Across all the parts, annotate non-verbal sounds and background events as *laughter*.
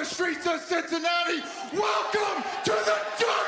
The streets of Cincinnati, welcome to the jungle!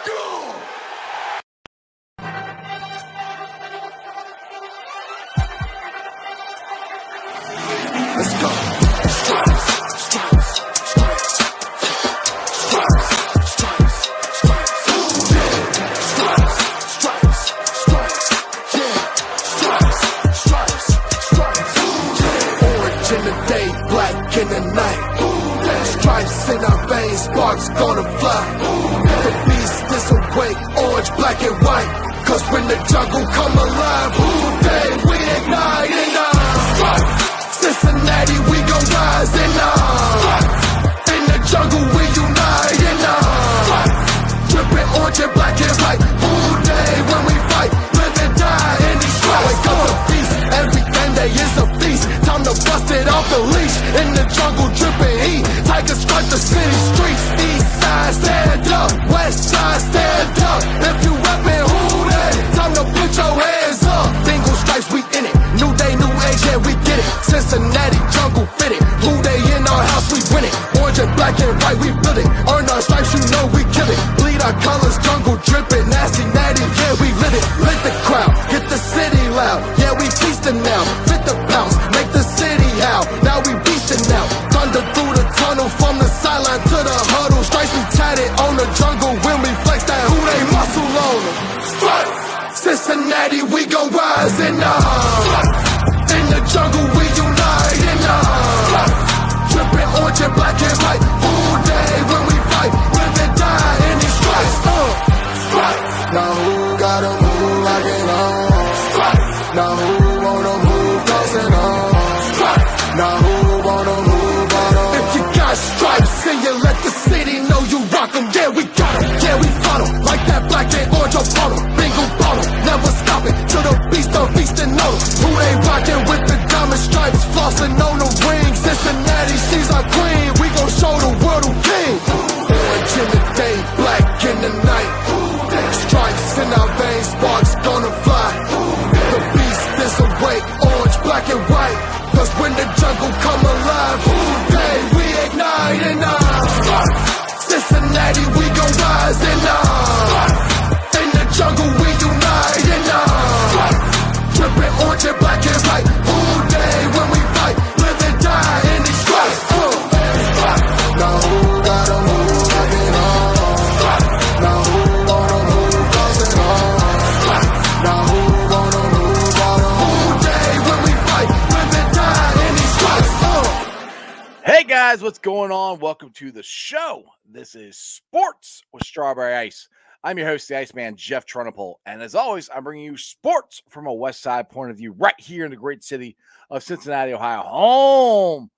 What's going on? Welcome to the show. This is Sports with Strawberry Ice. I'm your host, the Iceman, Jeff Trunapole. And as always, I'm bringing you sports from a West Side point of view right here in the great city of Cincinnati, Ohio, home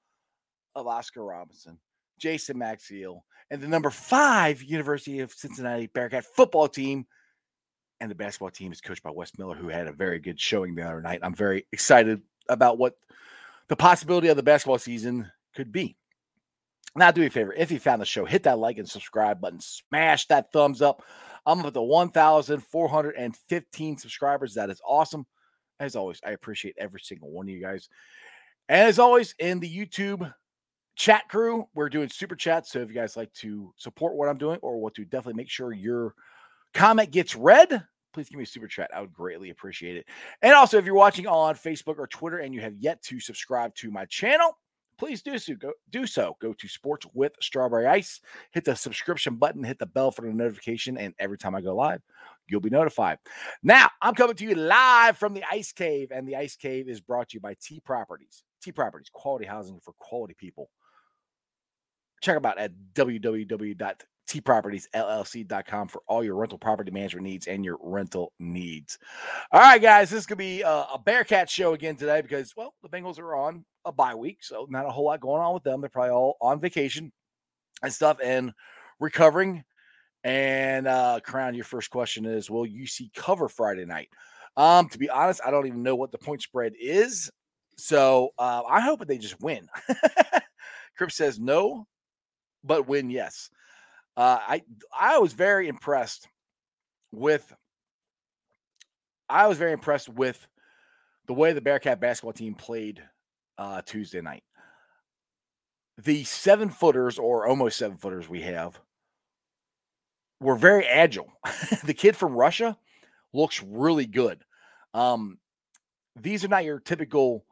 of Oscar Robertson, Jason Maxiell, and the number five University of Cincinnati Bearcat football team. And the basketball team is coached by Wes Miller, who had a very good showing the other night. I'm very excited about what the possibility of the basketball season could be. Now, do me a favor. If you found the show, hit that like and subscribe button. Smash that thumbs up. I'm up to 1,415 subscribers. That is awesome. As always, I appreciate every single one of you guys. And as always, in the YouTube chat crew, we're doing super chats. So if you guys like to support what I'm doing or want to definitely make sure your comment gets read, please give me a super chat. I would greatly appreciate it. And also, if you're watching on Facebook or Twitter and you have yet to subscribe to my channel, please do so. Go do so. Go to Sports with Strawberry Ice. Hit the subscription button. Hit the bell for the notification, and every time I go live, you'll be notified. Now I'm coming to you live from the Ice Cave, and the Ice Cave is brought to you by T Properties. T Properties, quality housing for quality people. Check them out at www.tpropertiesllc.com for all your rental property management needs and your rental needs. All right, guys, this could be a, a Bearcat show again today because well, the Bengals are on a bye week, so not a whole lot going on with them. They're probably all on vacation and stuff and recovering. And uh Crown, your first question is will you see cover Friday night? Um, to be honest, I don't even know what the point spread is. So uh, I hope that they just win. *laughs* Crip says no, but win, yes. Uh, I I was very impressed with I was very impressed with the way the Bearcat basketball team played uh, Tuesday night. the seven footers or almost seven footers we have were very agile. *laughs* the kid from Russia looks really good. Um, these are not your typical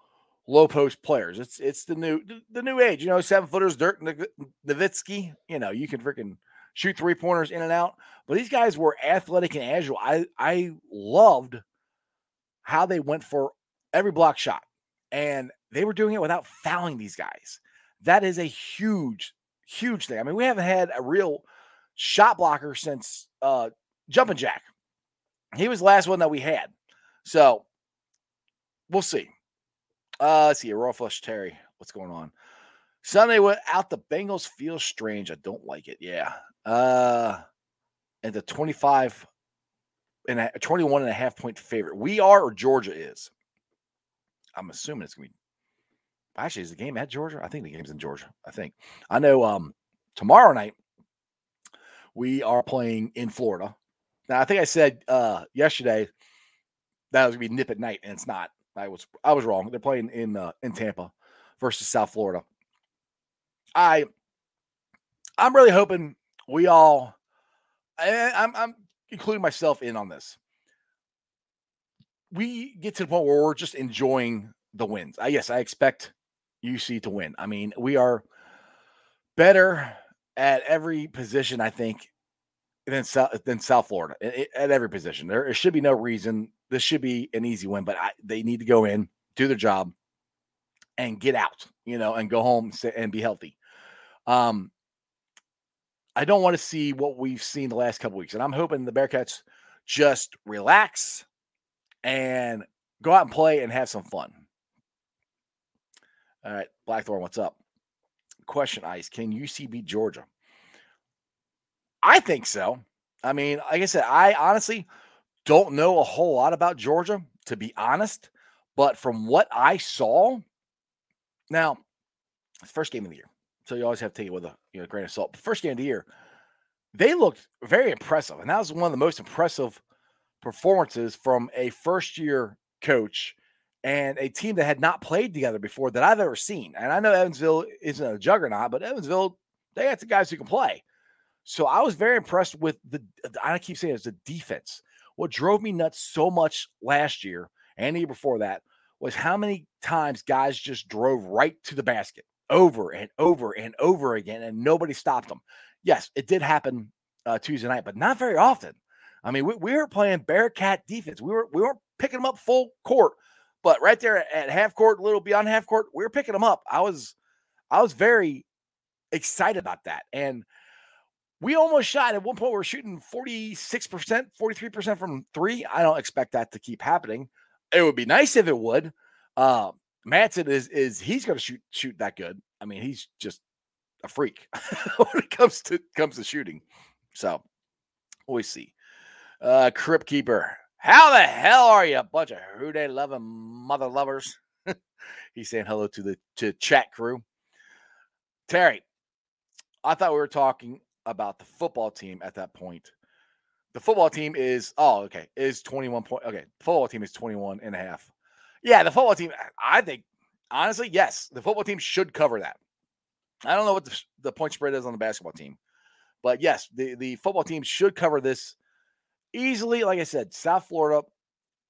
low post players. It's it's the new the new age. You know, seven footers, Dirk Nowitzki. You know, you can freaking shoot three pointers in and out. But these guys were athletic and agile. I I loved how they went for every block shot, and they were doing it without fouling these guys. That is a huge, huge thing. I mean, we haven't had a real shot blocker since uh Jumping Jack. He was the last one that we had. So we'll see. Uh, let's see. Raw Flush Terry. What's going on? Sunday without the Bengals feels strange. I don't like it. Yeah. Uh, and the 25 and a 21 and a half point favorite. We are or Georgia is. I'm assuming it's gonna be actually is the game at Georgia? I think the game's in Georgia. I think. I know um tomorrow night we are playing in Florida. Now I think I said uh yesterday that was gonna be nip at night, and it's not. I was I was wrong. They're playing in uh, in Tampa versus South Florida. I I'm really hoping we all I'm I'm including myself in on this. We get to the point where we're just enjoying the wins. I yes, I expect UC to win. I mean, we are better at every position, I think, than South than South Florida at every position. There should be no reason this should be an easy win, but I, they need to go in, do their job, and get out. You know, and go home and be healthy. Um, I don't want to see what we've seen the last couple weeks, and I'm hoping the Bearcats just relax and go out and play and have some fun. All right, Blackthorn, what's up? Question Ice Can UC beat Georgia? I think so. I mean, like I said, I honestly don't know a whole lot about Georgia, to be honest. But from what I saw, now, first game of the year. So you always have to take it with a you know, grain of salt. First game of the year, they looked very impressive. And that was one of the most impressive performances from a first year coach and a team that had not played together before that I've ever seen. And I know Evansville isn't a juggernaut, but Evansville, they got the guys who can play. So I was very impressed with the, I keep saying it's the defense. What drove me nuts so much last year and the year before that was how many times guys just drove right to the basket over and over and over again, and nobody stopped them. Yes, it did happen uh, Tuesday night, but not very often. I mean, we, we were playing Bearcat defense. We were we weren't picking them up full court but right there at half court, a little beyond half court, we were picking them up. I was, I was very excited about that. And we almost shot at one point. We are shooting 46%, 43% from three. I don't expect that to keep happening. It would be nice if it would. Uh, Madsen is is he's going to shoot shoot that good. I mean, he's just a freak *laughs* when it comes to comes to shooting. So we see. Uh, Crypt Keeper. How the hell are you, a bunch of who they loving mother lovers? *laughs* He's saying hello to the to chat crew. Terry, I thought we were talking about the football team at that point. The football team is oh okay is 21 point okay football team is 21 and a half. Yeah, the football team I think honestly yes, the football team should cover that. I don't know what the, the point spread is on the basketball team. But yes, the the football team should cover this easily, like I said, South Florida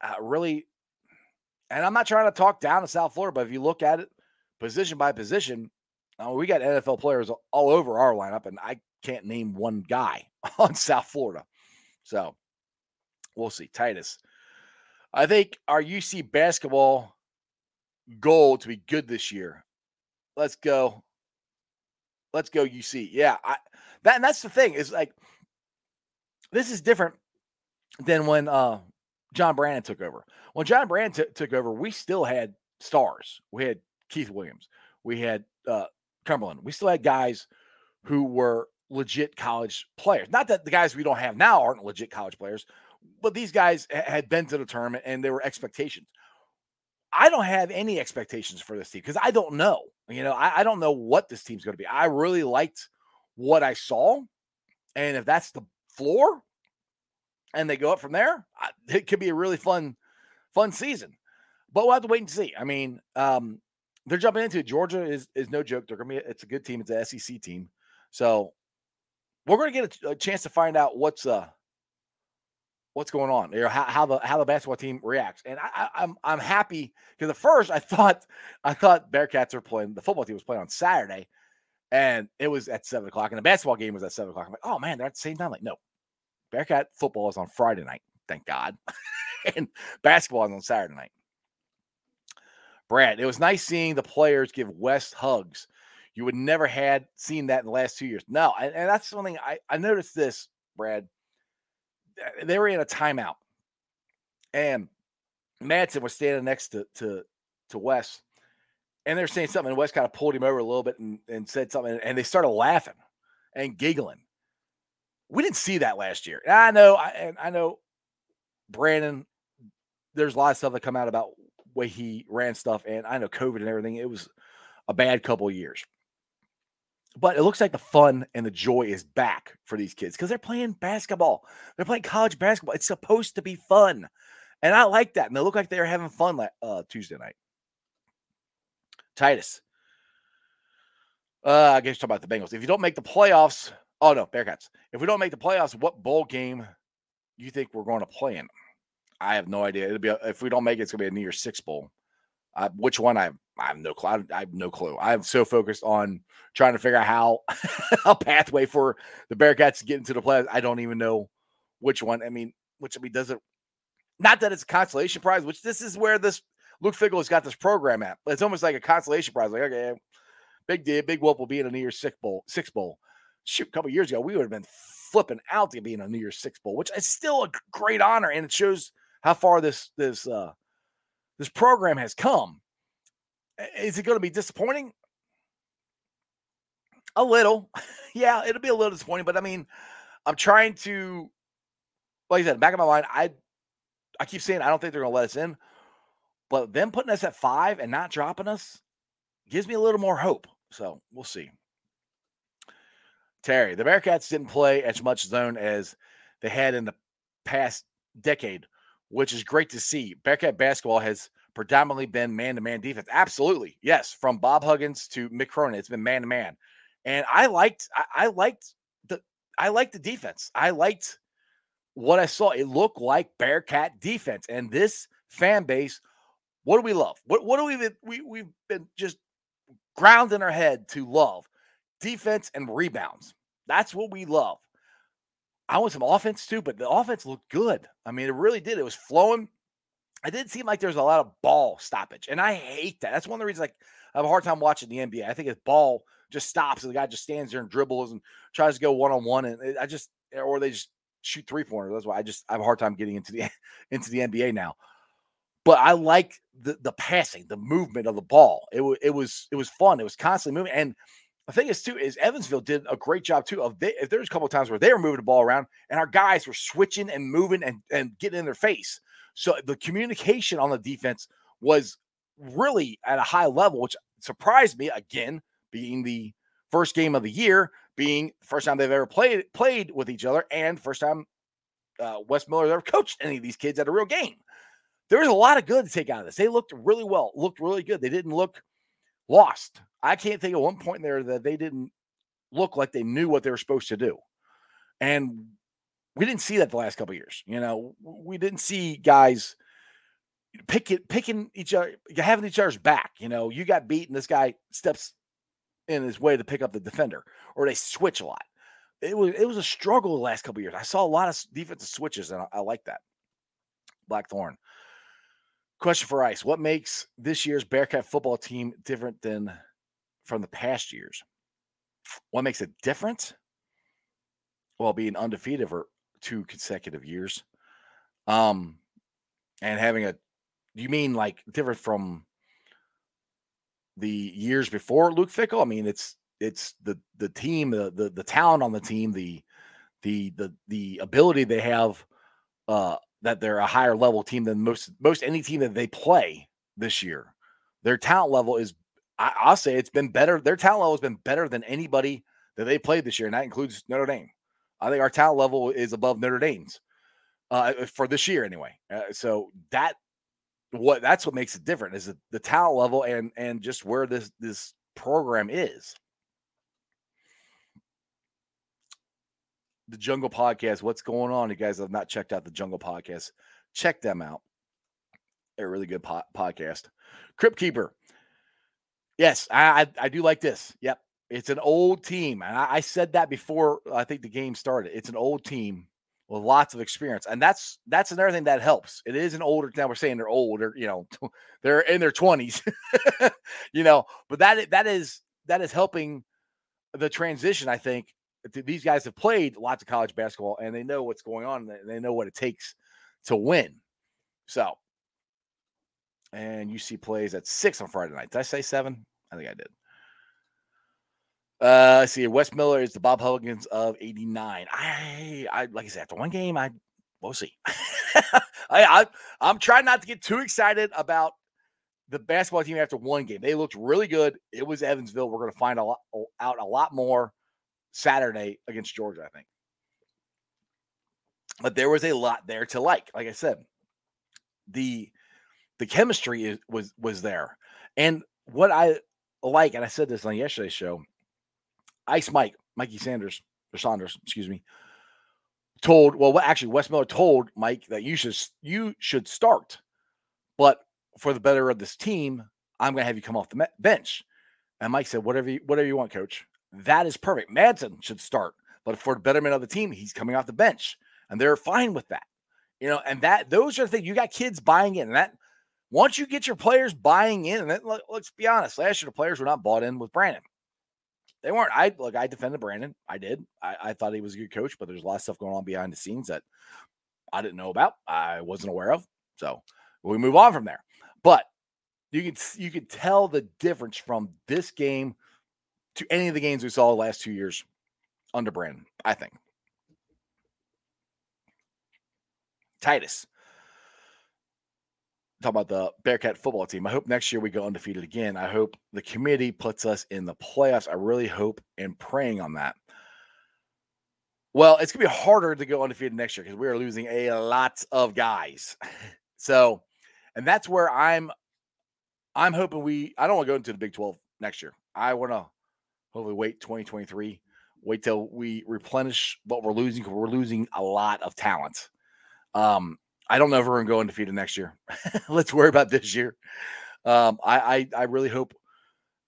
uh, really, and I'm not trying to talk down to South Florida, but if you look at it position by position, uh, we got NFL players all over our lineup, and I can't name one guy *laughs* on South Florida. So we'll see. Titus, I think our UC basketball goal to be good this year. Let's go. Let's go UC. Yeah, I, that and that's the thing is like this is different than when uh, John Brannen took over. When John Brannen t- took over, we still had stars. We had Keith Williams. We had uh, Cumberland. We still had guys who were legit college players. Not that the guys we don't have now aren't legit college players, but these guys had been to the tournament and there were expectations. I don't have any expectations for this team because I don't know. You know, I, I don't know what this team's going to be. I really liked what I saw. And if that's the floor, and they go up from there, it could be a really fun, fun season. But we'll have to wait and see. I mean, um, they're jumping into it. Georgia is is no joke. They're gonna be it's a good team. It's an SEC team. So we're gonna get a, a chance to find out what's uh what's going on, you know, how, how the how the basketball team reacts. And I, I, I'm I'm happy because at first I *laughs* thought I thought Bearcats were playing the football team was playing on Saturday, and it was at seven o'clock, and the basketball game was at seven o'clock. I'm like, oh man, they're at the same time. Like, no, Bearcat football is on Friday night, thank God, *laughs* and basketball is on Saturday night. Brad, it was nice seeing the players give Wes hugs. You would never had seen that in the last two years. No, and, and that's something I, I noticed this, Brad. They were in a timeout, and Madsen was standing next to to to Wes, and they're saying something. And Wes kind of pulled him over a little bit and, and said something, and they started laughing and giggling. We didn't see that last year. And I know, I, and I know, Brannen. There's a lot of stuff that come out about way he ran stuff, and I know COVID and everything. It was a bad couple years, but it looks like the fun and the joy is back for these kids because they're playing basketball. They're playing college basketball. It's supposed to be fun, and I like that. And they look like they're having fun like uh, Tuesday night. Titus. Uh, I guess talk about the Bengals. If you don't make the playoffs, oh no, Bearcats. If we don't make the playoffs, what bowl game you think we're going to play in? I have no idea. It'll be a, if we don't make it, it's gonna be a New Year's Six bowl. Uh, which one? I I have no clue. I, I have no clue. I'm so focused on trying to figure out how *laughs* a pathway for the Bearcats to get into the playoffs. I don't even know which one. I mean, which I mean doesn't. Not that it's a consolation prize, which this is where this Luke Fickell has got this program at. It's almost like a consolation prize. Like, okay, big deal, big whoop will be in a New Year's Six bowl. Six bowl. Shoot, a couple years ago, we would have been flipping out to be in a New Year's Six bowl, which is still a great honor, and it shows how far this this uh this program has come. Is it going to be disappointing? A little. *laughs* yeah, it'll be a little disappointing, but I mean, I'm trying to like I said, back of my mind, I I keep saying I don't think they're gonna let us in, but them putting us at five and not dropping us gives me a little more hope. So we'll see. Terry, the Bearcats didn't play as much zone as they had in the past decade which is great to see. Bearcat basketball has predominantly been man to man defense. Absolutely. Yes. From Bob Huggins to Mick Cronin, it's been man to man. And I liked, I, I, liked the, I liked the defense. I liked what I saw. It looked like Bearcat defense. And this fan base, what do we love? What, what do we, we, we've been just ground in our head to love defense and rebounds. That's what we love. I want some offense too, but the offense looked good. I mean, it really did. It was flowing. It didn't seem like there was a lot of ball stoppage, and I hate that. That's one of the reasons like I have a hard time watching the NBA. I think his ball just stops and the guy just stands there and dribbles and tries to go one on one, and eh, I just eh, or they just shoot three pointers. That's why I just I have a hard time getting into the *laughs* into the NBA now. But I like the the passing, the movement of the ball. It was it was it was fun. It was constantly moving, and the thing is, too, is Evansville did a great job too. Of they, if there's a couple of times where they were moving the ball around and our guys were switching and moving and, and getting in their face. So the communication on the defense was really at a high level, which surprised me again, being the first game of the year, being first time they've ever played played with each other, and first time uh, Wes Miller ever coached any of these kids at a real game. There was a lot of good to take out of this. They looked really well, looked really good. They didn't look lost. I can't think of one point there that they didn't look like they knew what they were supposed to do. And we didn't see that the last couple years. You know, we didn't see guys picking picking each other, having each other's back. You know, you got beat and this guy steps in his way to pick up the defender, or they switch a lot. It was it was a struggle the last couple years. I saw a lot of defensive switches, and I, I like that. Blackthorn. Question for Ice: What makes this year's Bearcat football team different than from the past years? What makes it different? Well, being undefeated for two consecutive years, um, and having a. You mean like different from the years before Luke Fickell? I mean, it's it's the the team, the the the talent on the team, the the the the ability they have uh that they're a higher level team than most most any team that they play this year. Their talent level is, I, will say, it's been better. Their talent level has been better than anybody that they played this year, and that includes Notre Dame. I think our talent level is above Notre Dame's uh, for this year, anyway. Uh, so that what that's what makes it different is the, the talent level and and just where this this program is. The Jungle Podcast. What's going on? You guys have not checked out the Jungle Podcast. Check them out. They're a really good po- podcast. Crypt Keeper. Yes, I, I, I do like this. Yep, it's an old team, and I, I said that before. I think the game started. It's an old team with lots of experience, and that's that's another thing that helps. It is an older. Now we're saying they're older. You know, *laughs* they're in their twenties. *laughs* you know, but that that is that is helping the transition. I think these guys have played lots of college basketball, and they know what's going on. And they know what it takes to win. So, and UC plays at six on Friday night. Did I say seven? I think I did. Uh, let's see. Wes Miller is the Bob Huggins of '89. I, I like I said, after one game, I we'll see. *laughs* I, I, I'm trying not to get too excited about the basketball team after one game. They looked really good. It was Evansville. We're going to find a lot, out a lot more Saturday against Georgia, I think. But there was a lot there to like. Like I said, the the chemistry is, was was there, and what I like, and I said this on yesterday's show, Ice Mike, Mikey Sanders, or Saunders, excuse me, told, well, actually, Wes Miller told Mike that you should you should start, but for the better of this team, I'm going to have you come off the bench. And Mike said, whatever you, whatever you want, coach. That is perfect. Madsen should start, but for the betterment of the team, he's coming off the bench, and they're fine with that. You know, and that those are the things you got kids buying in, and that once you get your players buying in, and then, let's be honest, last year the players were not bought in with Brannen. They weren't. I look, I defended Brannen. I did. I, I thought he was a good coach, but there's a lot of stuff going on behind the scenes that I didn't know about. I wasn't aware of. So we move on from there. But you can you can tell the difference from this game to any of the games we saw the last two years under Brannen. I think. Titus talk about the Bearcat football team. I hope next year we go undefeated again. I hope the committee puts us in the playoffs. I really hope and praying on that. Well, it's gonna be harder to go undefeated next year because we are losing a lot of guys. *laughs* so, and that's where I'm. I'm hoping we. I don't want to go into the Big Twelve next year. I want to hopefully wait 2023. Wait till we replenish what we're losing we're losing a lot of talent. Um, I don't know if we're going to go undefeated next year. *laughs* Let's worry about this year. Um, I, I, I really hope.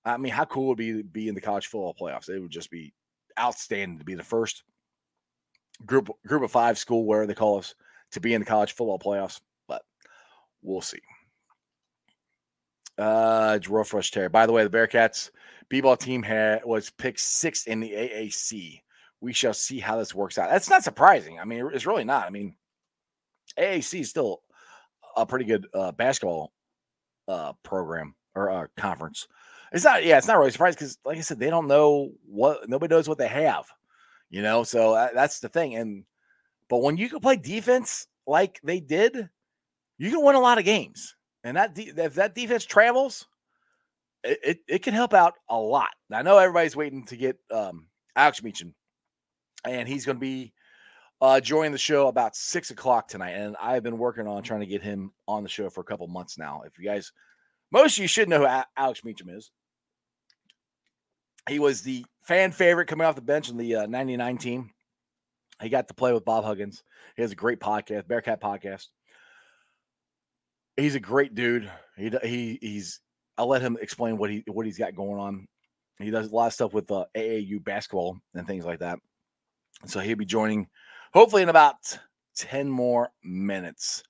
I mean, how cool would it be to be in the college football playoffs? It would just be outstanding to be the first group group of five school where they call us to be in the college football playoffs. But we'll see. Uh, Jerome Fresh Terry. By the way, the Bearcats b-ball team had was picked sixth in the AAC. We shall see how this works out. That's not surprising. I mean, it's really not. I mean, AAC is still a pretty good uh, basketball uh, program or uh, conference. It's not, yeah, it's not really surprising because, like I said, they don't know what nobody knows what they have, you know. So uh, that's the thing. And but when you can play defense like they did, you can win a lot of games. And that de- if that defense travels, it, it, it can help out a lot. I know everybody's waiting to get um, Alex Meacham, and he's going to be uh, join the show about six o'clock tonight. And I've been working on trying to get him on the show for a couple months now. If you guys, most of you should know who a- Alex Meacham is. He was the fan favorite coming off the bench in the uh, 99 team. He got to play with Bob Huggins. He has a great podcast, Bearcat podcast. He's a great dude. He he he's. I'll let him explain what he what he's got going on. He does a lot of stuff with uh, AAU basketball and things like that. So he'll be joining hopefully in about 10 more minutes.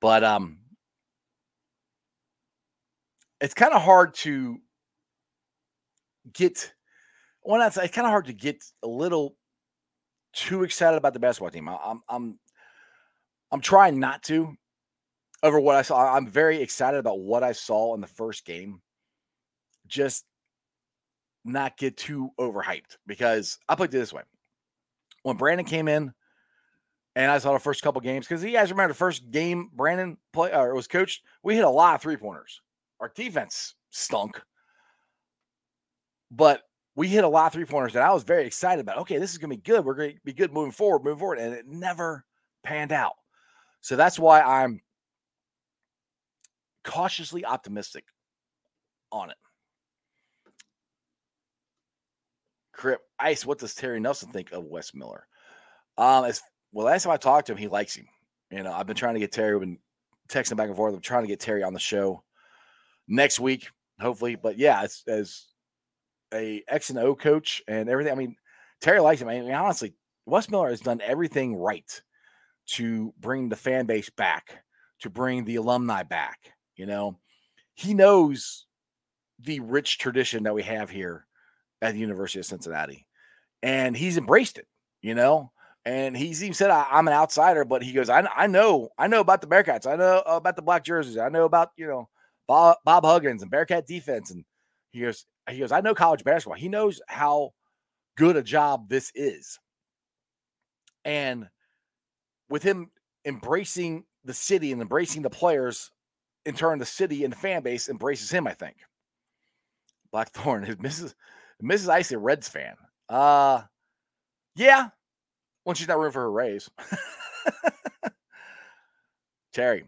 But um it's kind of hard to get well that's it's kind of hard to get a little too excited about the basketball team. I, I'm I'm I'm trying not to over what I saw. I'm very excited about what I saw in the first game. Just not get too overhyped because I'll put it this way. When Brannen came in, and I saw the first couple games because you guys remember the first game Brannen play or was coached. We hit a lot of three pointers. Our defense stunk, but we hit a lot of three pointers, and I was very excited about. Okay, this is going to be good. We're going to be good moving forward, moving forward, and it never panned out. So that's why I'm cautiously optimistic on it. Crip Ice, what does Terry Nelson think of Wes Miller? Um, as well, last time I talked to him, he likes him. You know, I've been trying to get Terry, been texting back and forth. I'm trying to get Terry on the show next week, hopefully. But yeah, as, as a X and O coach and everything, I mean, Terry likes him. I mean, honestly, Wes Miller has done everything right to bring the fan base back, to bring the alumni back. You know, he knows the rich tradition that we have here at the University of Cincinnati, and he's embraced it. You know, and he's even said, I, am an outsider, but he goes, I, I know, I know about the Bearcats. I know uh, about the black jerseys. I know about, you know, Bob, Bob Huggins and Bearcat defense. And he goes, he goes, I know college basketball. He knows how good a job this is. And with him embracing the city and embracing the players, in turn, the city and the fan base embraces him, I think. Blackthorn is *laughs* Mrs. Mrs. Icy Reds fan. Uh yeah, when she's not room for her raise. *laughs* Terry,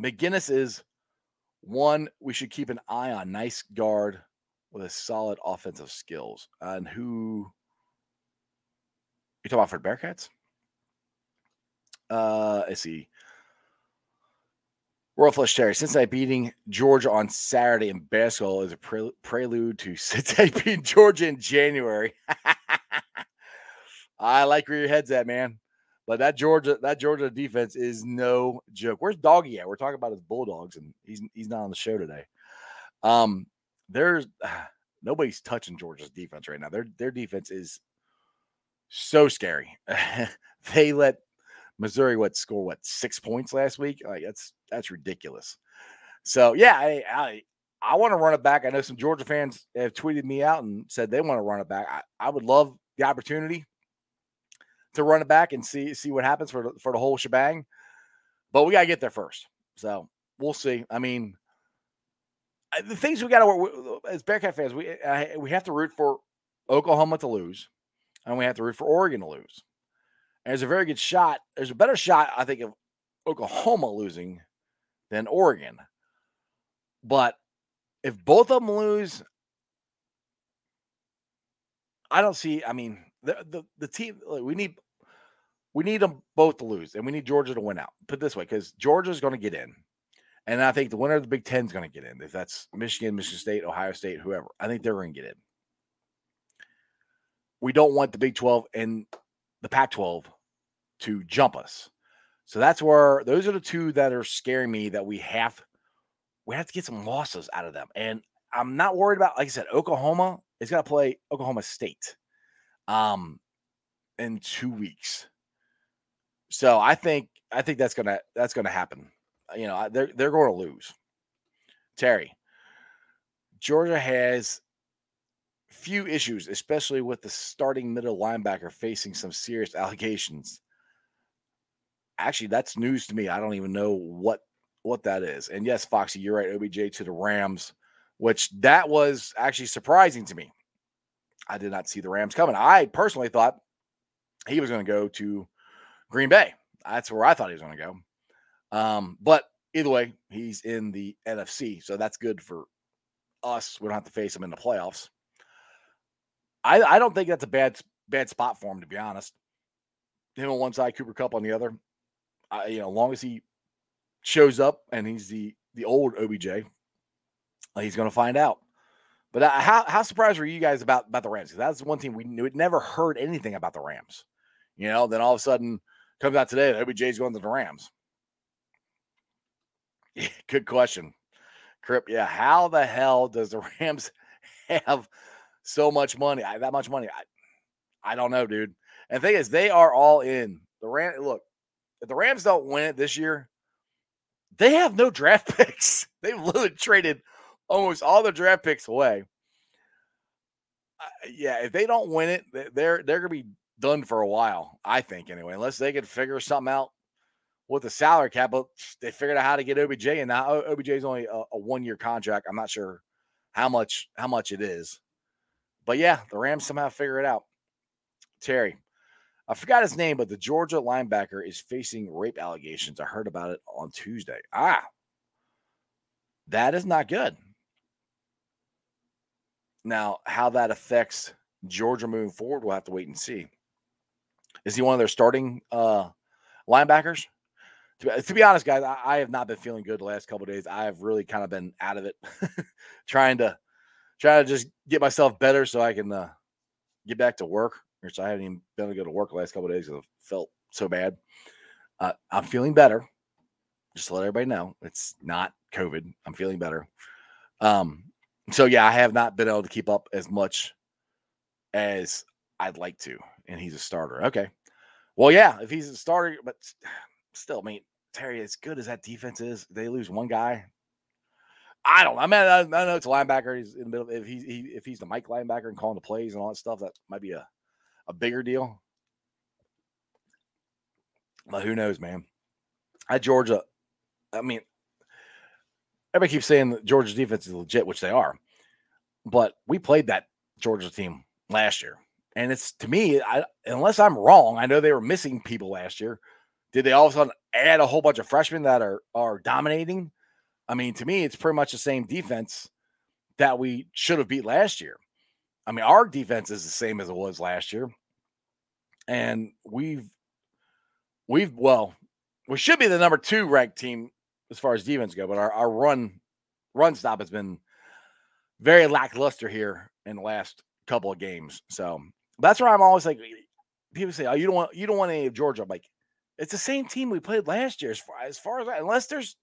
McGinnis is one we should keep an eye on. Nice guard with a solid offensive skills. And who you talking about for Bearcats? Uh, let's see. World Flush Terry, Cincinnati beating Georgia on Saturday in basketball is a pre- prelude to *laughs* Cincinnati beating Georgia in January. *laughs* I like where your head's at, man. But that Georgia, that Georgia defense is no joke. Where's Doggy at? We're talking about his Bulldogs, and he's he's not on the show today. Um, there's *sighs* nobody's touching Georgia's defense right now. Their their defense is so scary. *laughs* they let Missouri what score what six points last week? Like that's that's ridiculous. So yeah, I I, I want to run it back. I know some Georgia fans have tweeted me out and said they want to run it back. I, I would love the opportunity to run it back and see see what happens for for the whole shebang. But we got to get there first. So we'll see. I mean, the things we got to work as Bearcat fans, we we have to root for Oklahoma to lose, and we have to root for Oregon to lose. And there's a very good shot. There's a better shot, I think, of Oklahoma losing than Oregon. But if both of them lose, I don't see. I mean, the the, the team we need we need them both to lose, and we need Georgia to win out. Put this way, because Georgia's going to get in, and I think the winner of the Big Ten is going to get in. If that's Michigan, Michigan State, Ohio State, whoever, I think they're going to get in. We don't want the Big Twelve and the Pac twelve to jump us. So that's where those are the two that are scaring me that we have we have to get some losses out of them. And I'm not worried about, like I said, Oklahoma is going to play Oklahoma State um, in two weeks. So I think I think that's gonna that's gonna happen. You know, they're they're going to lose. Terry, Georgia has few issues, especially with the starting middle linebacker facing some serious *laughs* allegations. Actually, that's news to me. I don't even know what what that is. And yes, Foxy, you're right. OBJ to the Rams, which that was actually surprising to me. I did not see the Rams coming. I personally thought he was going to go to Green Bay. That's where I thought he was going to go. Um, but either way, he's in the NFC, so that's good for us. We don't have to face him in the playoffs. I, I don't think that's a bad bad spot for him, to be honest. Him on one side, Cooper Kupp on the other. I, you know, as long as he shows up and he's the the old OBJ, he's going to find out. But uh, how how surprised were you guys about about the Rams? Because that's one thing we knew. We'd never heard anything about the Rams. You know, then all of a sudden comes out today that OBJ's going to the Rams. *laughs* Good question, Crip. Yeah, how the hell does the *laughs* Rams have so much money? That much money? I, I don't know, dude. And the thing is, they are all in. The Ram. Look, if the Rams don't win it this year, they have no draft *laughs* picks. They've literally traded almost all the draft picks away. Uh, yeah, if they don't win it, they're they're gonna be done for a while. I think anyway, unless they could figure something out with the salary cap. But they figured out how to get OBJ, and now OBJ is only a, a one year contract. I'm not sure how much how much it is, but yeah, the Rams somehow figure it out. Terry, I forgot his name, but the Georgia linebacker is facing rape allegations. I heard about it on Tuesday. Ah, That is not good. Now, how that affects Georgia moving forward, we'll have to wait and see. Is he one of their starting uh, linebackers? To, to, be honest, guys, I, I, have not been feeling good the last couple days. I have really kind of been out of it, *laughs* trying to trying to just get myself better so I can uh, get back to work. Which I haven't even been able to go to work the last couple days because I felt so bad. Uh, I'm feeling better. Just to let everybody know, it's not COVID. I'm feeling better. Um, so yeah, I have not been able to keep up as much as I'd like to, and he's a starter. Okay, well, yeah, if he's a starter, but still, I mean, Terry, as good as that defense is, they lose one guy. I don't. I mean, I, I know it's a linebacker. He's in the middle. If he's he, if he's the Mike linebacker and calling the plays and all that stuff, that might be a a bigger deal. But who knows, man? At Georgia, I mean, everybody keeps saying that Georgia's defense is legit, which they are. But we played that Georgia team last year. And it's to me, I, unless I'm wrong, I know they were missing people last year. Did they all of a sudden add a whole bunch of freshmen that are are dominating? I mean, to me, it's pretty much the same defense that we should have beat last year. I mean, our defense is the same as it was last year. And we've we've well, we should be the number two ranked team as far as defense go, but our, our run run stop has been very lackluster here in the last couple of games. So that's where I'm always like people say, Oh, you don't want you don't want any of Georgia. I'm like, it's the same team we played last year as far as far as unless there's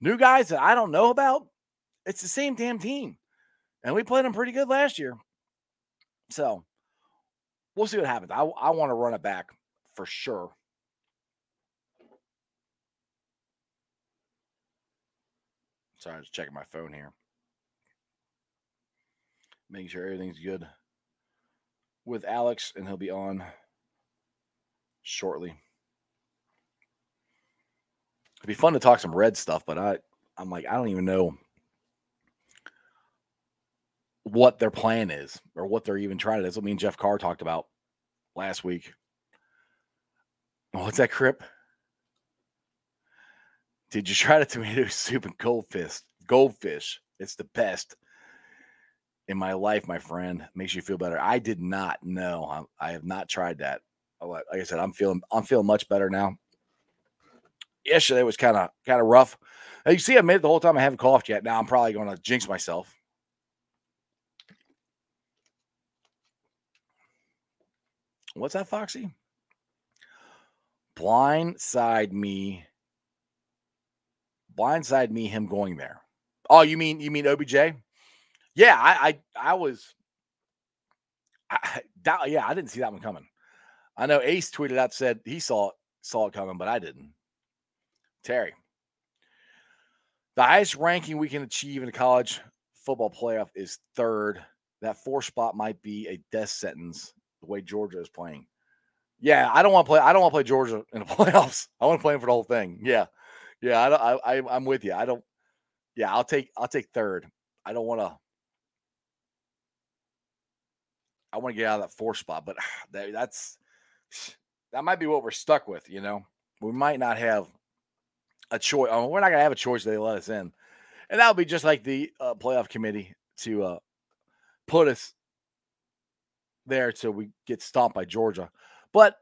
new guys that I don't know about, it's the same damn team. And we played them pretty good last year. So we'll see what happens. I, I want to run it back for sure. Sorry, I was checking my phone here. Making sure everything's good with Alex, and he'll be on shortly. It'd be fun to talk some red stuff, but I, I'm like, I don't even know what their plan is or what they're even trying to. That's what me and Jeff Carr talked about last week. What's that, Crip? Did you try the tomato *laughs* soup and goldfish? Goldfish. It's the best in my life, my friend. Makes you feel better. I did not know. I, have not tried that. Like I said, I'm feeling I'm feeling much better now. Yesterday was kind of kind of rough. Now, you see, I made it the whole time. I haven't coughed yet. Now I'm probably going to jinx myself. What's that, Foxy? Blindside me blindside me him going there. Oh, you mean you mean OBJ? Yeah, I I, I was I, that, yeah, I didn't see that one coming. I know Ace tweeted out said he saw saw it coming, but I didn't. Terry, the highest ranking we can achieve in a college football playoff is third. That four spot might be a death sentence the way Georgia is playing. Yeah, I don't want to play. I don't want to play Georgia in the *laughs* playoffs. I want to play them for the whole thing. Yeah, yeah, I don't. I, I I'm with you. I don't. Yeah, I'll take. I'll take third. I don't want to. I want to get out of that four spot, but *sighs* that, that's that might be what we're stuck with. You know, we might not have a choice. Oh, we're not gonna have a choice. They let us in, and that'll be just like the uh, playoff committee to uh, put us there till we get stomped by Georgia. But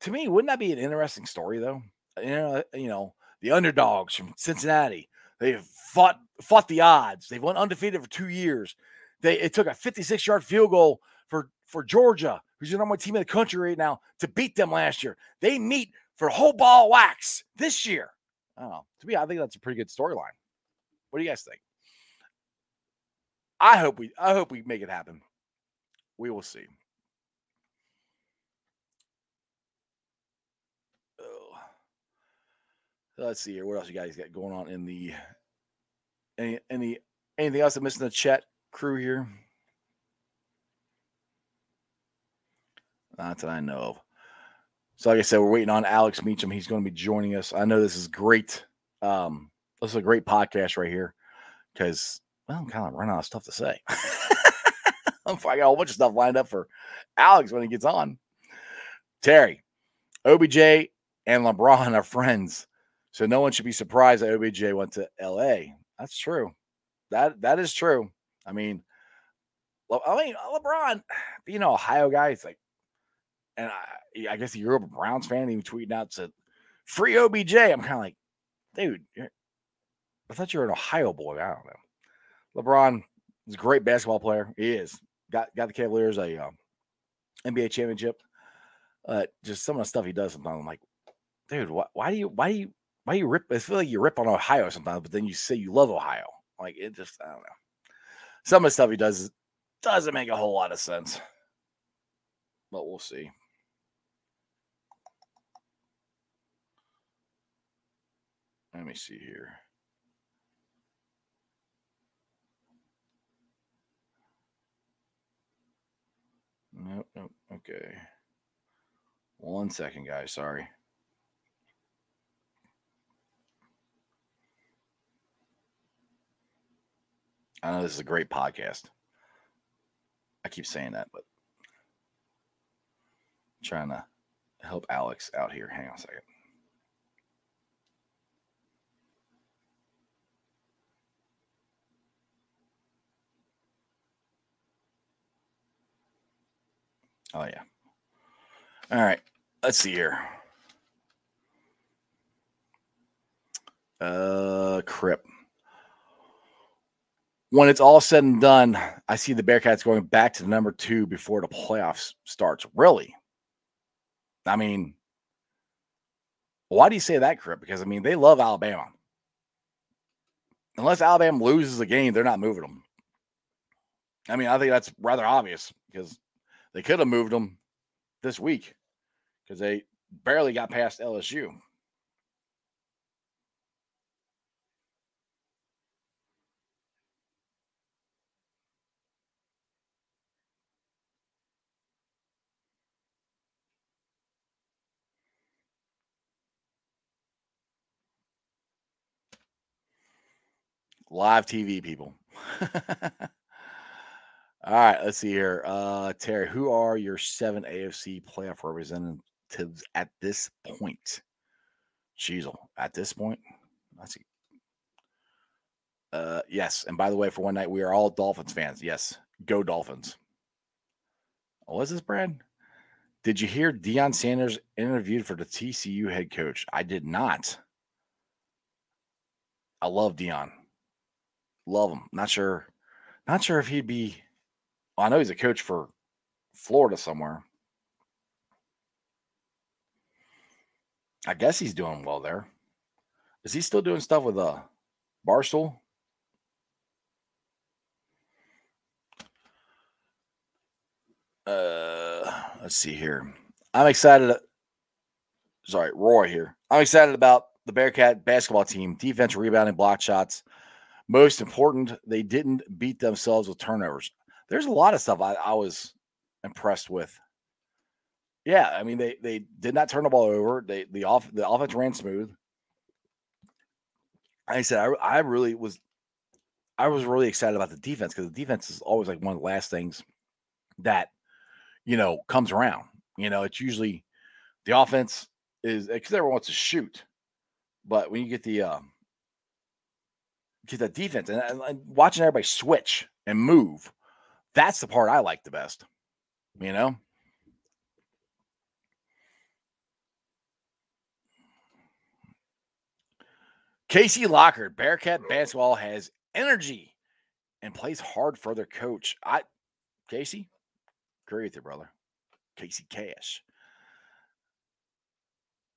to me, wouldn't that be an interesting story though? You know, uh, you know, the underdogs from Cincinnati. They've fought fought the odds. They've won undefeated for two years. They it took a 56 yard field goal for for Georgia, who's the number one team in the country right now, to beat them last year. They meet for whole ball wax this year. I don't know. To me, I think that's a pretty good storyline. What do you guys think? I hope we I hope we make it happen. We will see. Let's see here. What else you guys got going on in the any any anything else I'm missing the chat crew here? Not that I know of. So, like I said, we're waiting on Alex Meacham. He's going to be joining us. I know this is great. Um, this is a great podcast right here because well, I'm kind of running out of stuff to say. *laughs* I got a bunch of stuff lined up for Alex when he gets on. Terry, OBJ, and LeBron are friends. So no one should be surprised that OBJ went to LA. That's true. That that is true. I mean, Le- I mean LeBron, being an Ohio guy, it's like, and I, I guess he grew up a Browns fan. Even tweeting out said, "Free OBJ." I'm kind of like, dude, I thought you were an Ohio boy. I don't know. LeBron is a great basketball player. He is. Got got the Cavaliers a um, NBA championship. Uh, just some of the stuff he does sometimes. I'm like, dude, why, why do you why do you why you rip? I feel like you rip on Ohio sometimes, but then you say you love Ohio. Like it just I don't know. Some of the stuff he does doesn't make a whole lot of sense. But we'll see. Let me see here. Nope, nope. Okay. One second, guys. Sorry. I know this is a great podcast. I keep saying that, but trying to help Alex out here. Hang on a second. Oh yeah. All right. Let's see here. Uh Crip. When it's all said and done, I see the Bearcats going back to number two before the playoffs starts. Really? I mean, why do you say that, Crip? Because I mean, they love Alabama. Unless Alabama loses a game, they're not moving them. I mean, I think that's rather obvious because they could have moved them this week because they barely got past LSU. Live TV people. *laughs* All right, let's see here. Uh Terry, who are your seven AFC playoff representatives at this point? Cheezel, at this point. Let's see. Uh yes, and by the way, for one night, we are all Dolphins fans. Yes, go Dolphins. Oh, What is this, Brad? Did you hear Deion Sanders interviewed for the TCU head coach? I did not. I love Deion. Love him. Not sure. Not sure if he'd be. Well, I know he's a coach for Florida somewhere. I guess he's doing well there. Is he still doing stuff with uh Barstool? Uh, let's see here. I'm excited. Sorry, Roy here. I'm excited about the Bearcat basketball team. Defense, rebounding, block shots. Most important, they didn't beat themselves with turnovers. There's a lot of stuff I, I was impressed with. Yeah, I mean they they did not turn the ball over. They the off the offense ran smooth. Like I said I, I really was I was really excited about the defense because the defense is always like one of the last things that you know comes around. You know, it's usually the offense is because everyone wants to shoot, but when you get the um, get that defense and, and- watching everybody switch and move, that's the part I like the best. You know. Casey Lockhart, Bearcat basketball has energy and plays hard for their coach. I, Casey, agree with you, brother. Casey Cash.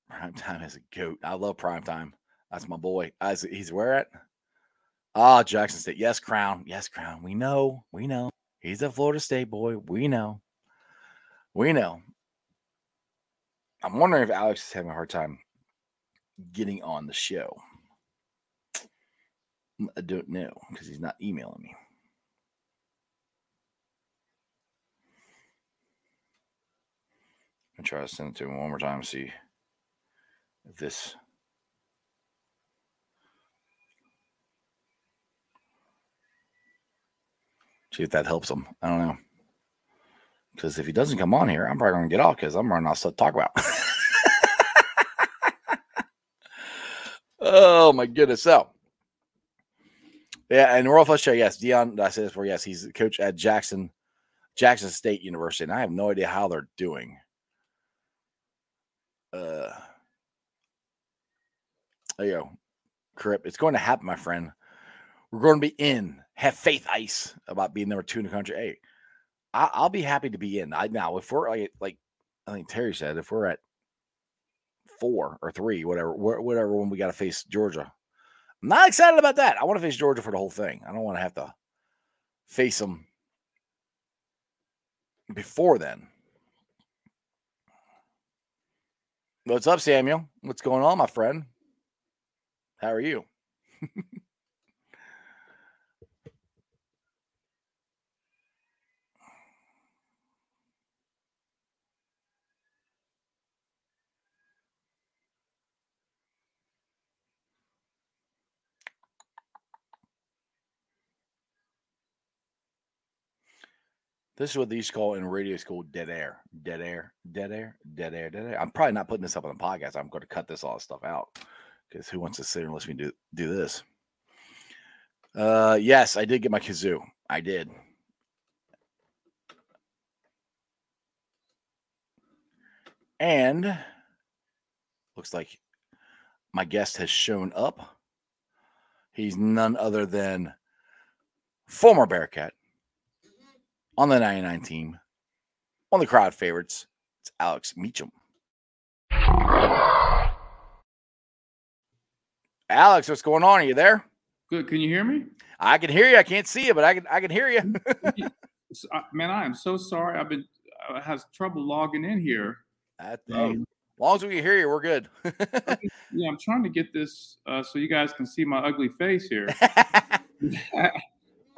Prime time is a goat. I love prime time. That's my boy. Is- he's where at? Ah, Jackson State. Yes, Crown. Yes, Crown. We know. We know. He's a Florida State boy. We know. We know. I'm wondering if Alex is having a hard time getting on the show. I don't know because he's not emailing me. I'm try to send it to him one more time. See if this. See if that helps him. I don't know. Because if he doesn't come on here, I'm probably going to get off because I'm running out of stuff to talk about. *laughs* oh my goodness! So Yeah, and Flush Show, yes, Deion. I said this before. Yes, he's the coach at Jackson, Jackson State University, and I have no idea how they're doing. Uh, there you go, Crip. It's going to happen, my friend. We're going to be in. Have faith, Ice, about being number two in the country. Hey, I, I'll be happy to be in. I now if we're like like I think Terry said, if we're at four or three, whatever, wh- whatever, when we got to face Georgia, I'm not excited about that. I want to face Georgia for the whole thing. I don't want to have to face them before then. What's up, Samuel? What's going on, my friend? How are you? *laughs* This is what these call in radio school dead air, dead air, dead air, dead air, dead air. I'm probably not putting this up on the podcast. I'm going to cut this all stuff out because who wants to sit and listen to me do do this? Uh, yes, I did get my kazoo. I did. And looks like my guest has shown up. He's none other than former Bearcat on the 99 team, one of the crowd favorites. It's Alex Meacham. Alex, what's going on? Are you there? Good. Can you hear me? I can hear you. I can't see you, but I can I can hear you. *laughs* *laughs* Man, I am so sorry. I've been I has trouble logging in here. That- hey, Um, as long as we can hear you, we're good. *laughs* yeah, I'm trying to get this uh, so you guys can see my ugly face here. I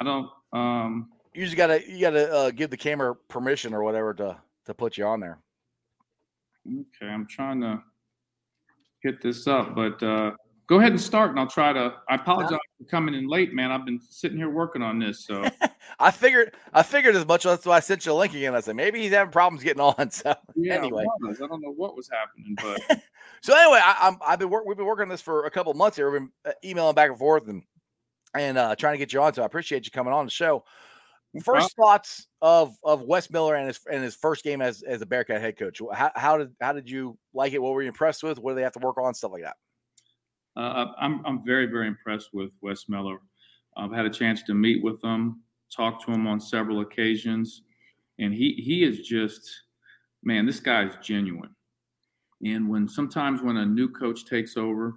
don't. Um, you just gotta you gotta uh, give the camera permission or whatever to to put you on there. okay, I'm trying to get this up, but uh, go ahead and start, and I'll try to. I apologize for coming in late, man. I've been sitting here working on this, so *laughs* I figured I figured as much. That's why I sent you a link again. I said maybe he's having problems getting on. *laughs* So yeah. Anyway. I don't know what was happening, but *laughs* so anyway, I, I'm I've been work, we've been working on this for a couple months here. We've been uh, emailing back and forth and and uh, trying to get you on. So I appreciate you coming on the show. First thoughts of of Wes Miller and his and his first game as as a Bearcat head coach. How, how did how did you like it? What were you impressed with? What do they have to work on? Stuff like that. Uh, I'm I'm very very impressed with Wes Miller. I've had a chance to meet with him, talk to him on several occasions, and he he is just man, this guy is genuine. And when sometimes when a new coach takes over,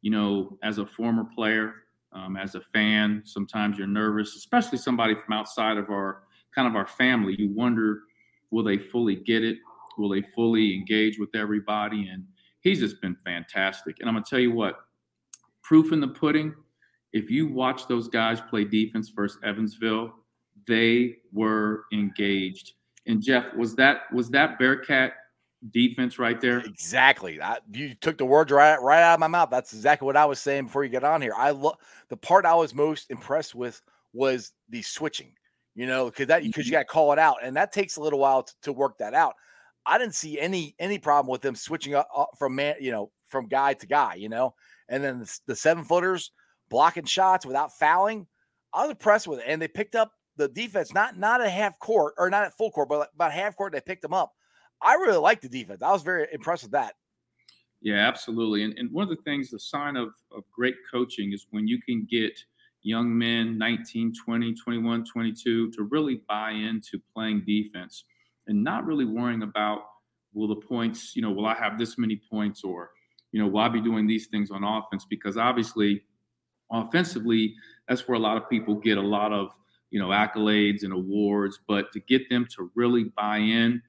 you know, as a former player, um, as a fan, sometimes you're nervous, especially somebody from outside of our kind of our family. You wonder, will they fully get it? Will they fully engage with everybody? And he's just been fantastic. And I'm gonna tell you what, proof in the pudding. If you watch those guys play defense versus Evansville, they were engaged. And Jeff, was that was that Bearcat defense right there? Exactly. I, you took the words right right out of my mouth. That's exactly what I was saying before you get on here. I love the part I was most impressed with was the switching. You know, because that because you mm-hmm. got to call it out, and that takes a little while to, to work that out. I didn't see any any problem with them switching up, up from man, you know, from guy to guy. You know, and then the, the seven footers blocking shots without fouling. I was impressed with it, and they picked up the defense not not at half court or not at full court, but about half court. They picked them up. I really like the defense. I was very impressed with that. Yeah, absolutely. And, and one of the things, the sign of, of great coaching is when you can get young men, 19, 20, 21, 22, to really buy into playing defense and not really worrying about, will the points, you know, will I have this many points or, you know, will I be doing these things on offense? Because obviously, offensively, that's where a lot of people get a lot of, you know, accolades and awards. But to get them to really buy in,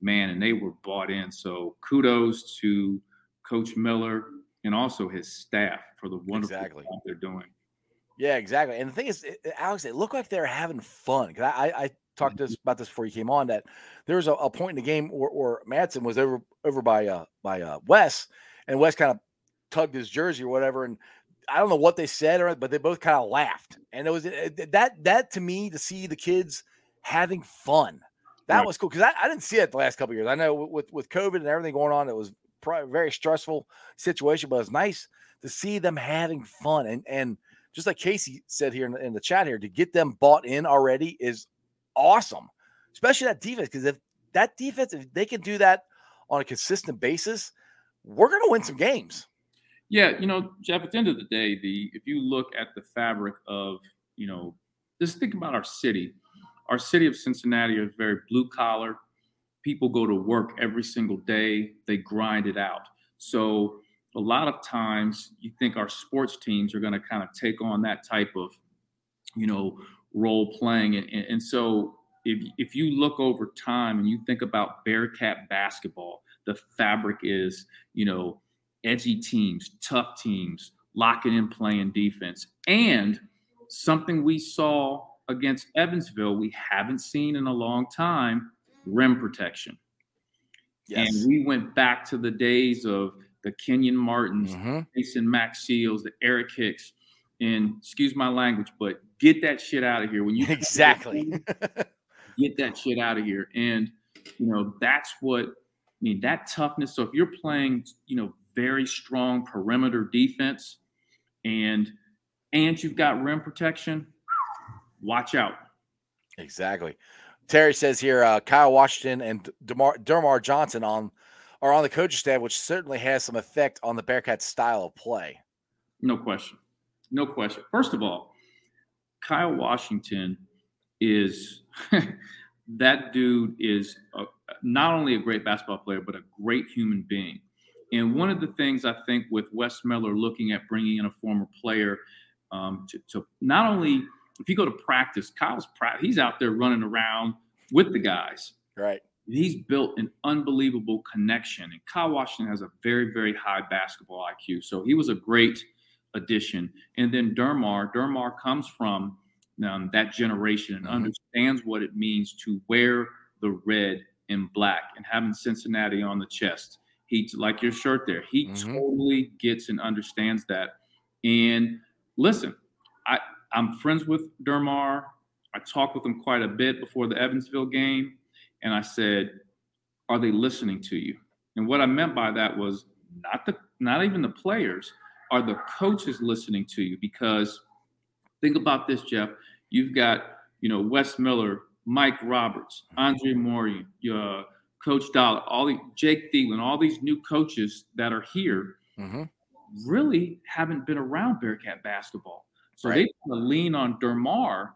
man, and they were bought in. So kudos to Coach Miller and also his staff for the wonderful Exactly. job they're doing. Yeah, exactly. And the thing is, it- Alex, it looked like they're having fun. Because I, I, I talked this mm-hmm. about this before you came on that there was a, a point in the game where, where Madsen was over over by uh by uh Wes, and Wes kind of tugged his jersey or whatever, and I don't know what they said or but they both kind of laughed, and it was it, that that to me to see the kids having fun. That Right. was cool because I, I didn't see it the last couple of years. I know with with COVID and everything going on, it was probably a very stressful situation, but it's nice to see them having fun and and just like Casey said here in the, in the chat here, to get them bought in already is awesome, especially that defense. Because if that defense, if they can do that on a consistent basis, we're going to win some games. Yeah, you know, Jeff. At the end of the day, the if you look at the fabric of you know, just think about our city. Our city of Cincinnati is very blue collar. People go to work every single day. They grind it out. So a lot of times you think our sports teams are going to kind of take on that type of, you know, role playing. And, and, so if, if you look over time and you think about Bearcat basketball, the fabric is, you know, edgy teams, tough teams, locking in playing defense. And something we saw against Evansville, we haven't seen in a long time rim protection. Yes. And we went back to the days of the Kenyon Martins, mm-hmm. Jason Maxiells, the Eric Hicks, and excuse my language, but get that shit out of here. When you *laughs* exactly *laughs* get that shit out of here. And you know, that's what I mean, that toughness. So if you're playing, you know, very strong perimeter defense and and you've got rim protection, watch out. Exactly. Terry says here, uh, Kyle Washington and DeMar, DerMarr Johnson on are on the coaching staff, which certainly has some effect on the Bearcats' style of play. No question. No question. First of all, Kyle Washington is *laughs* that dude is a, not only a great basketball player, but a great human being. And one of the things I think with Wes Miller looking at bringing in a former player um, to, to, not only if you go to practice, Kyle's he's out there running around with the guys. Right he's built an unbelievable connection. And Kyle Washington has a very, very high basketball IQ. So he was a great addition. And then DerMarr, DerMarr comes from um, that generation and mm-hmm. understands what it means to wear the red and black and having Cincinnati on the chest. He, like your shirt there, he mm-hmm. totally gets and understands that. And listen, I'm friends with DerMarr. I talk with him quite a bit before the Evansville game and I said, "Are they listening to you?" And what I meant by that was not the not even the players, are the coaches listening to you? Because think about this, Jeff. You've got you know Wes Miller, Mike Roberts, Andre Moore, uh, Coach Dollar, all the Jake Thielen, all these new coaches that are here. Mm-hmm. Really haven't been around Bearcat basketball, so right. they lean on DerMarr,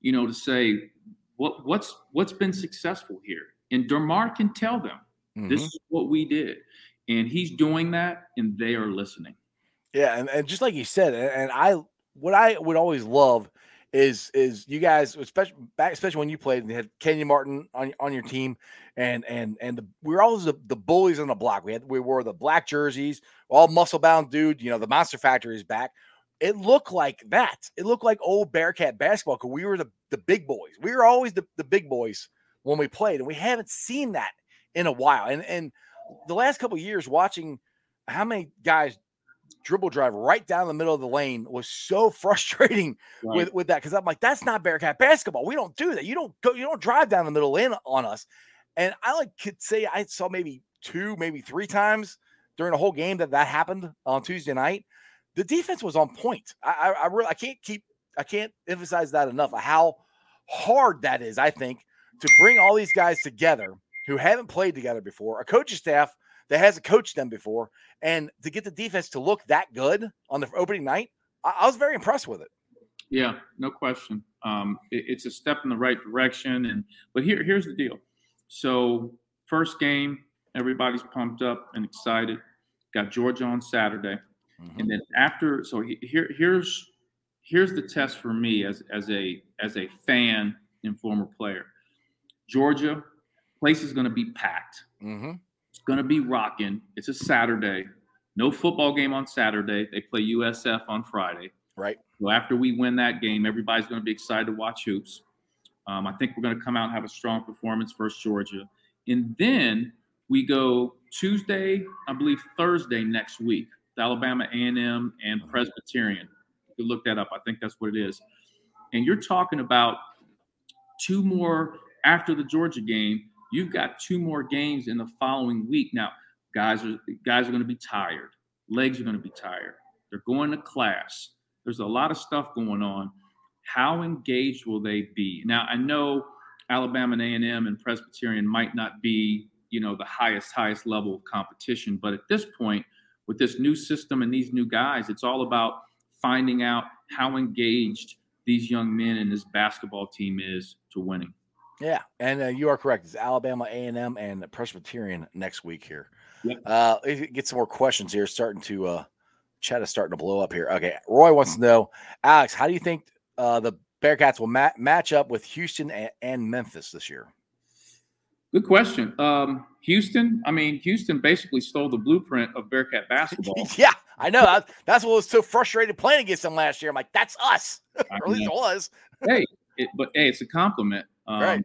you know, to say what what's what's been successful here? And DerMarr can tell them mm-hmm. this is what we did. And he's doing that and they are listening. Yeah and, and just like you said and i what i would always love is is you guys especially back especially when you played and you had kenyon martin on, on your team and and and the, we were always the, the bullies on the block. We had we wore the black jerseys all muscle bound dude you know the monster factory is back it looked like that. It looked like old Bearcat basketball because we were the, the big boys. We were always the, the big boys when we played, and we haven't seen that in a while. And and the last couple years, watching how many guys dribble drive right down the middle of the lane was so *laughs* frustrating right. with, with that because I'm like, that's not Bearcat basketball. We don't do that. You don't go, you don't drive down the middle lane on us. And I like could say I saw maybe two, maybe three times during the whole game that that happened on Tuesday night the defense was on point. I, I, I really I can't keep I can't emphasize that enough. How hard that is, I think, to bring all these guys together who haven't played together before, a coaching staff that hasn't coached them before, and to get the defense to look that good on the opening night, I, I was very impressed with it. Yeah, no question. Um, it, it's a step in the right direction, and but here here's the deal. So first game, everybody's pumped up and excited. Got Georgia on Saturday. Mm-hmm. And then after, so here here's here's the test for me as as a as a fan and former player. Georgia place is going to be packed. Mm-hmm. It's going to be rocking. It's a Saturday. No football game on Saturday. They play USF on Friday. Right. So after we win that game, everybody's going to be excited to watch hoops. Um, I think we're going to come out and have a strong performance versus Georgia. And then we go Tuesday, I believe Thursday next week. Alabama A&M and. Presbyterian. You look that up. I think that's what it is. And you're talking about two more after the Georgia game. You've got two more games in the following week. Now, guys are guys are going to be tired. Legs are going to be tired. They're going to class. There's a lot of stuff going on. How engaged will they be? Now, I know Alabama and A&M and Presbyterian might not be, you know, the highest highest level of competition, but at this point, with this new system and these new guys, it's all about finding out how engaged these young men and this basketball team is to winning. Yeah, and uh, you are correct. It's Alabama, A and M, and Presbyterian next week here. Yep. Uh, get some more questions here. Starting to uh, chat is starting to blow up here. Okay, Roy wants to know, Alex, how do you think uh, the Bearcats will ma- match up with Houston and, and Memphis this year? Good question. Um, Houston, I mean, Houston basically stole the blueprint of Bearcat *laughs* basketball. yeah, I know. That, that's what was so frustrated playing against them last year. I'm like, that's us. *laughs* or at least it was. hey, it, but hey, it's a compliment. Um, Right.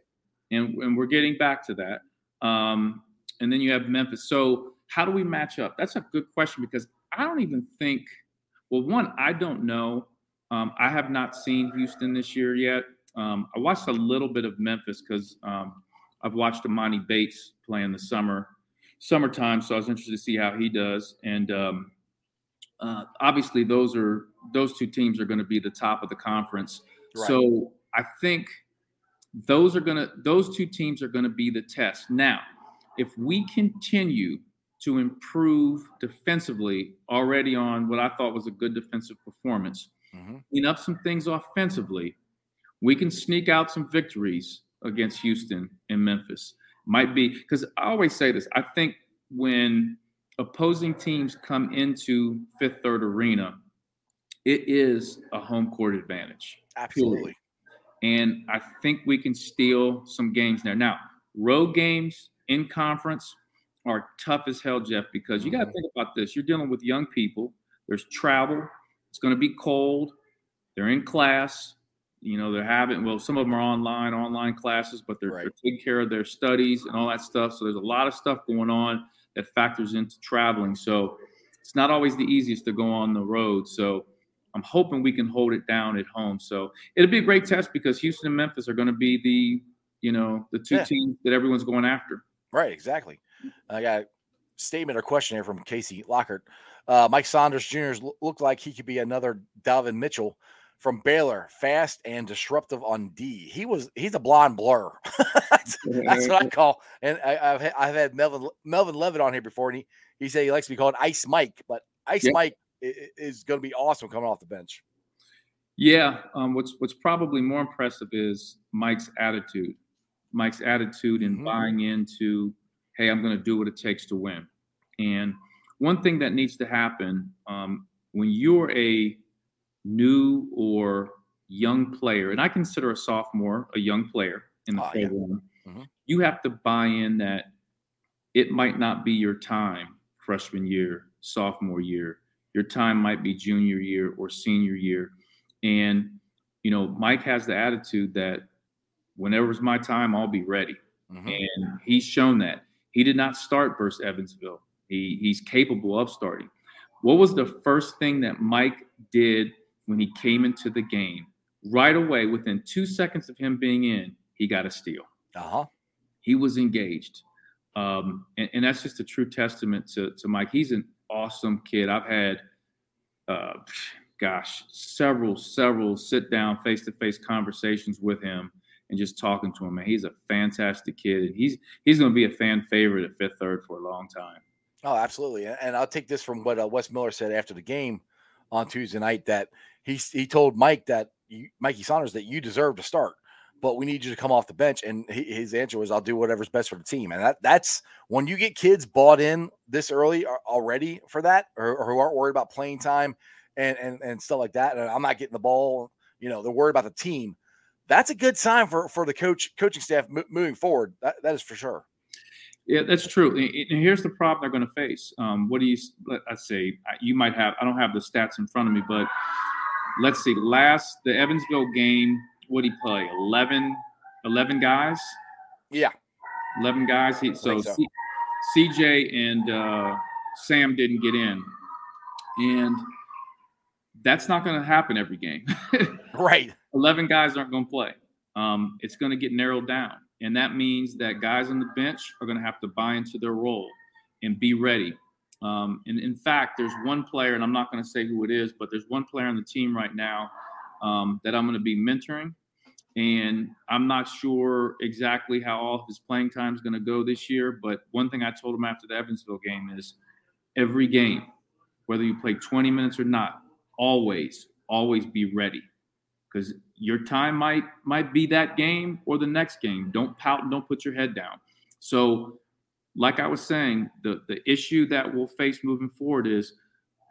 And, and we're getting back to that. Um, and then you have Memphis. So how do we match up? That's a good question because I don't even think. Well, one, I don't know. Um, I have not seen Houston this year yet. Um, I watched a little bit of Memphis because um, I've watched Emoni Bates play in the summer, summertime. So I was interested to see how he does. And um, uh, obviously, those are those two teams are going to be the top of the conference. Right. So I think those are going to those two teams are going to be the test. Now, if we continue to improve defensively already on what I thought was a good defensive performance, Mhm. clean up some things offensively, we can sneak out some victories against Houston and Memphis. Might be because I always say this. I think when opposing teams come into Fifth Third Arena, it is a home court advantage. Absolutely. And I think we can steal some games there. Now, road games in conference are tough as hell, Jeff, because you got to Mhm. think about this. You're dealing with young people, there's travel, it's going to be cold, they're in class. You know, they're having, well, some of them are online, online classes, but they're, Right. they're taking care of their studies and all that stuff. So there's a lot of stuff going on that factors into traveling. So it's not always the easiest to go on the road. So I'm hoping we can hold it down at home. So it'll be a great test because Houston and Memphis are going to be the, you know, the two Yeah. teams that everyone's going after. Right, exactly. I got a statement or question here from Casey Lockhart. Uh, Mike Saunders Jr. looked like he could be another Davion Mitchell from Baylor, fast and disruptive on D. He was he's a blonde blur. that's, *laughs* that's what I call. And I, I've ha- I've had Melvin Melvin Levett on here before, and he he said he likes to be called Ice Mike, but Ice. Mike is going to be awesome coming off the bench. Yeah. Um, what's what's probably more impressive is Mike's attitude. Mike's attitude in Mhm. buying into, hey, I'm going to do what it takes to win. And one thing that needs to happen um, when you're a new or young player, and I consider a sophomore a young player in the Oh, yeah. program, Mhm. you have to buy in that it might not be your time freshman year, sophomore year. Your time might be junior year or senior year. And, you know, Mike has the attitude that whenever it's my time, I'll be ready. Mhm. And he's shown that. He did not start versus Evansville. He, he's capable of starting. What was the first thing that Mike did when he came into the game? Right away, within two seconds of him being in, he got a steal Uh-huh. he was engaged. Um, and, and that's just a true testament to, to Mike. He's an awesome kid. I've had, uh, gosh, several, several sit down face to face conversations with him and just talking to him. And he's a fantastic kid. And he's, he's going to be a fan favorite at Fifth Third for a long time. Oh, absolutely. And- And I'll take this from what uh, Wes Miller said after the game on Tuesday night that he he told Mike that you, Mikey Saunders that you deserve to start, but we need you to come off the bench. And he, his answer was, "I'll do whatever's best for the team." And that that's when you get kids bought in this early already for that, or, or who aren't worried about playing time and and and stuff like that. And I'm not getting the ball. You know, they're worried about the team. That's a good sign for for the coach coaching staff mo- moving forward. That, that is for sure. Yeah, that's true. And here's the problem they're going to face. Um, what do you? Let, let's say you might have. I don't have the stats in front of me, but let's see. Last the Evansville game, what did he play? 11, 11 guys. Yeah. Eleven guys. He, so so. C, CJ and uh, Sam didn't get in, and that's not going to happen every game. *laughs* Right. 11 guys aren't going to play. Um, it's going to get narrowed down. And that means that guys on the bench are going to have to buy into their role and be ready. Um, and in fact, there's one player, and I'm not going to say who it is, but there's one player on the team right now um, that I'm going to be mentoring. And I'm not sure exactly how all of his playing time is going to go this year. But one thing I told him after the Evansville game is every game, whether you play 20 minutes or not, always, always be ready because your time might might be that game or the next game. Don't pout and don't put your head down. So, like I was saying, the the issue that we'll face moving forward is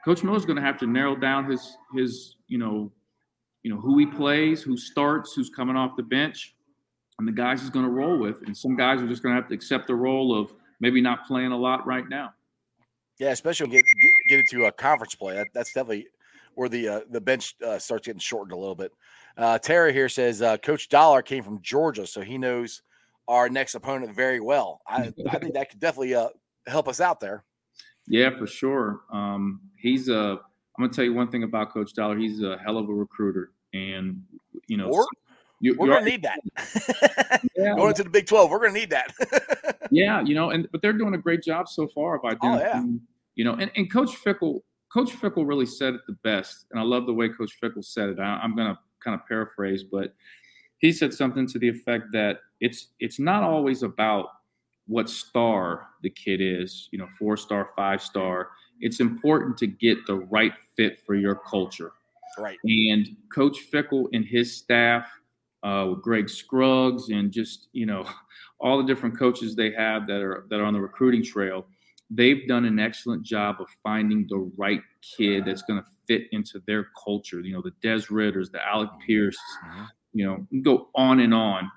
Coach Miller's going to have to narrow down his his you know you know who he plays, who starts, who's coming off the bench, and the guys he's going to roll with. And some guys are just going to have to accept the role of maybe not playing a lot right now. Yeah, especially get get, get into a conference play. That, that's definitely where the uh, the bench uh, starts getting shortened a little bit. Uh, Tara here says uh, Coach Dollar came from Georgia, so he knows our next opponent very well. I, I think that could definitely uh, help us out there. Yeah, for sure. Um, he's a. I'm gonna tell you one thing about Coach Dollar. He's a hell of a recruiter, and you know, Or- you, We're gonna need that. *laughs* Yeah, Going into the Big Twelve, we're gonna need that. *laughs* yeah, you know, and but they're doing a great job so far of Oh, identifying, you know, and, and Coach Fickell, Coach Fickell really said it the best, and I love the way Coach Fickell said it. I, I'm gonna kind of paraphrase, but he said something to the effect that it's it's not always about what star the kid is, you know, four star, five star. It's important to get the right fit for your culture. right. And Coach Fickell and his staff, uh, with Greg Scruggs and just you know *laughs* all the different coaches they have that are that are on the recruiting trail, they've done an excellent job of finding the right kid that's going to fit into their culture. You know, the Des Ridders, the Alec Pierce, Mhm. You know, go on and on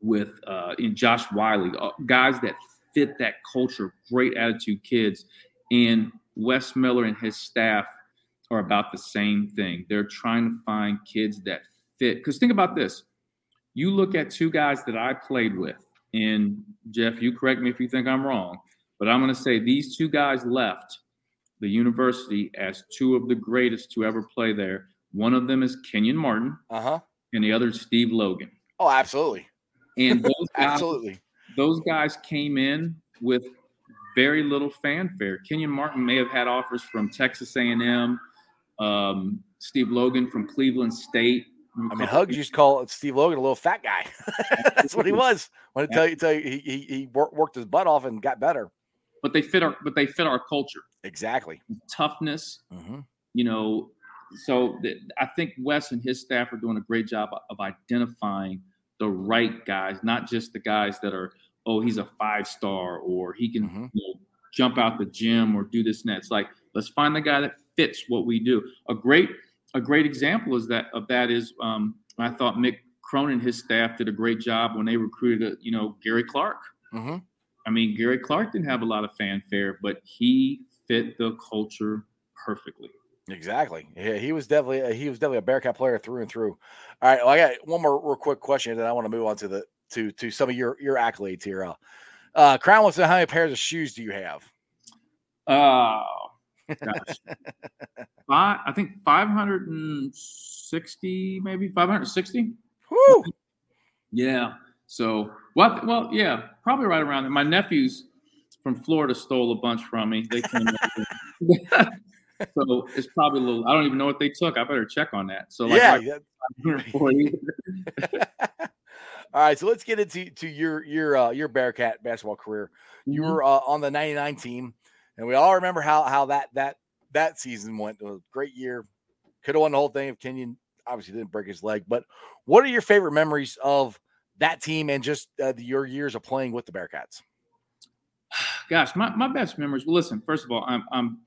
with uh, in Josh Wiley, uh, guys that fit that culture, great attitude kids, and Wes Miller and his staff are about the same thing. They're trying to find kids that fit. Because think about this: you look at two guys that I played with, and Jeff, you correct me if you think I'm wrong, but I'm going to say these two guys left the university as two of the greatest to ever play there. One of them is Kenyon Martin, Uh huh. And the other Steve Logan. Oh, absolutely. And *laughs* those guys, Absolutely. those guys came in with very little fanfare. Kenyon Martin may have had offers from Texas A&M, um, Steve Logan from Cleveland State. I mean, Hugs used to call Steve Logan a little fat guy. *laughs* That's what he was. I Want to tell you, tell you, he he, he worked his butt off and got better. but they fit our but they fit our culture, Exactly. toughness. hmm You know, so th- I think Wes and his staff are doing a great job of identifying the right guys, not just the guys that are oh he's a five star or he can Mhm. you know, jump out the gym or do this and that. It's like let's find the guy that fits what we do. A great a great example is that of that is um, I thought Mick Cronin and his staff did a great job when they recruited uh, you know Gary Clark. hmm I mean Gary Clark didn't have a lot of fanfare, but he fit the culture perfectly. Exactly. Yeah, he was definitely uh, he was definitely a Bearcat player through and through. All right, well, I got one more real quick question, and then I want to move on to the to to some of your your accolades here. Uh, uh Crown wants to know how many pairs of shoes do you have? Oh gosh, *laughs* Five, I think five hundred and sixty, maybe five hundred sixty. Whoo! Yeah. So well, well, yeah, probably right around there. My nephews from Florida stole a bunch from me. They came. *laughs* *laughs* so it's probably a little. I don't even know what they took. I better check on that. So like, yeah. like yeah. *laughs* 140. *laughs* All right, so let's get into to your your uh, your Bearcat basketball career. You Mhm. were uh, on the '99 team, and we all remember how how that that that season went. It was a great year. Could have won the whole thing if Kenyon obviously didn't break his leg. But what are your favorite memories of that team and just uh, the, your years of playing with the Bearcats? *sighs* Gosh, my, my best memories. Well, listen, first of all, I'm, I'm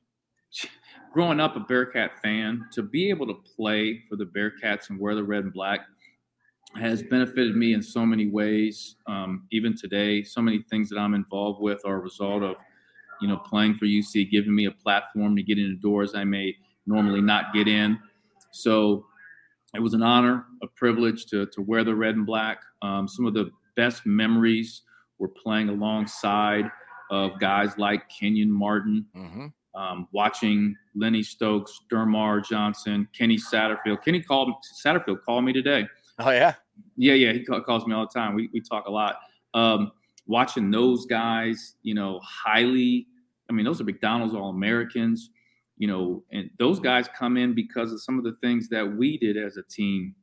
growing up a Bearcat fan. To be able to play for the Bearcats and wear the red and black has benefited me in so many ways. Um, even today, so many things that I'm involved with are a result of, you know, playing for UC, giving me a platform to get into doors I may normally not get in. So it was an honor, a privilege to, to wear the red and black. Um, some of the best memories were playing alongside of guys like Kenyon Martin, Mm-hmm. Um, watching Lenny Stokes, DerMarr Johnson, Kenny Satterfield. Kenny called Satterfield called me today. Oh yeah, Yeah, yeah, he calls me all the time. We we talk a lot. Um, watching those guys, you know, highly I mean, those are McDonald's All Americans, you know, and those guys come in because of some of the things that we did as a team.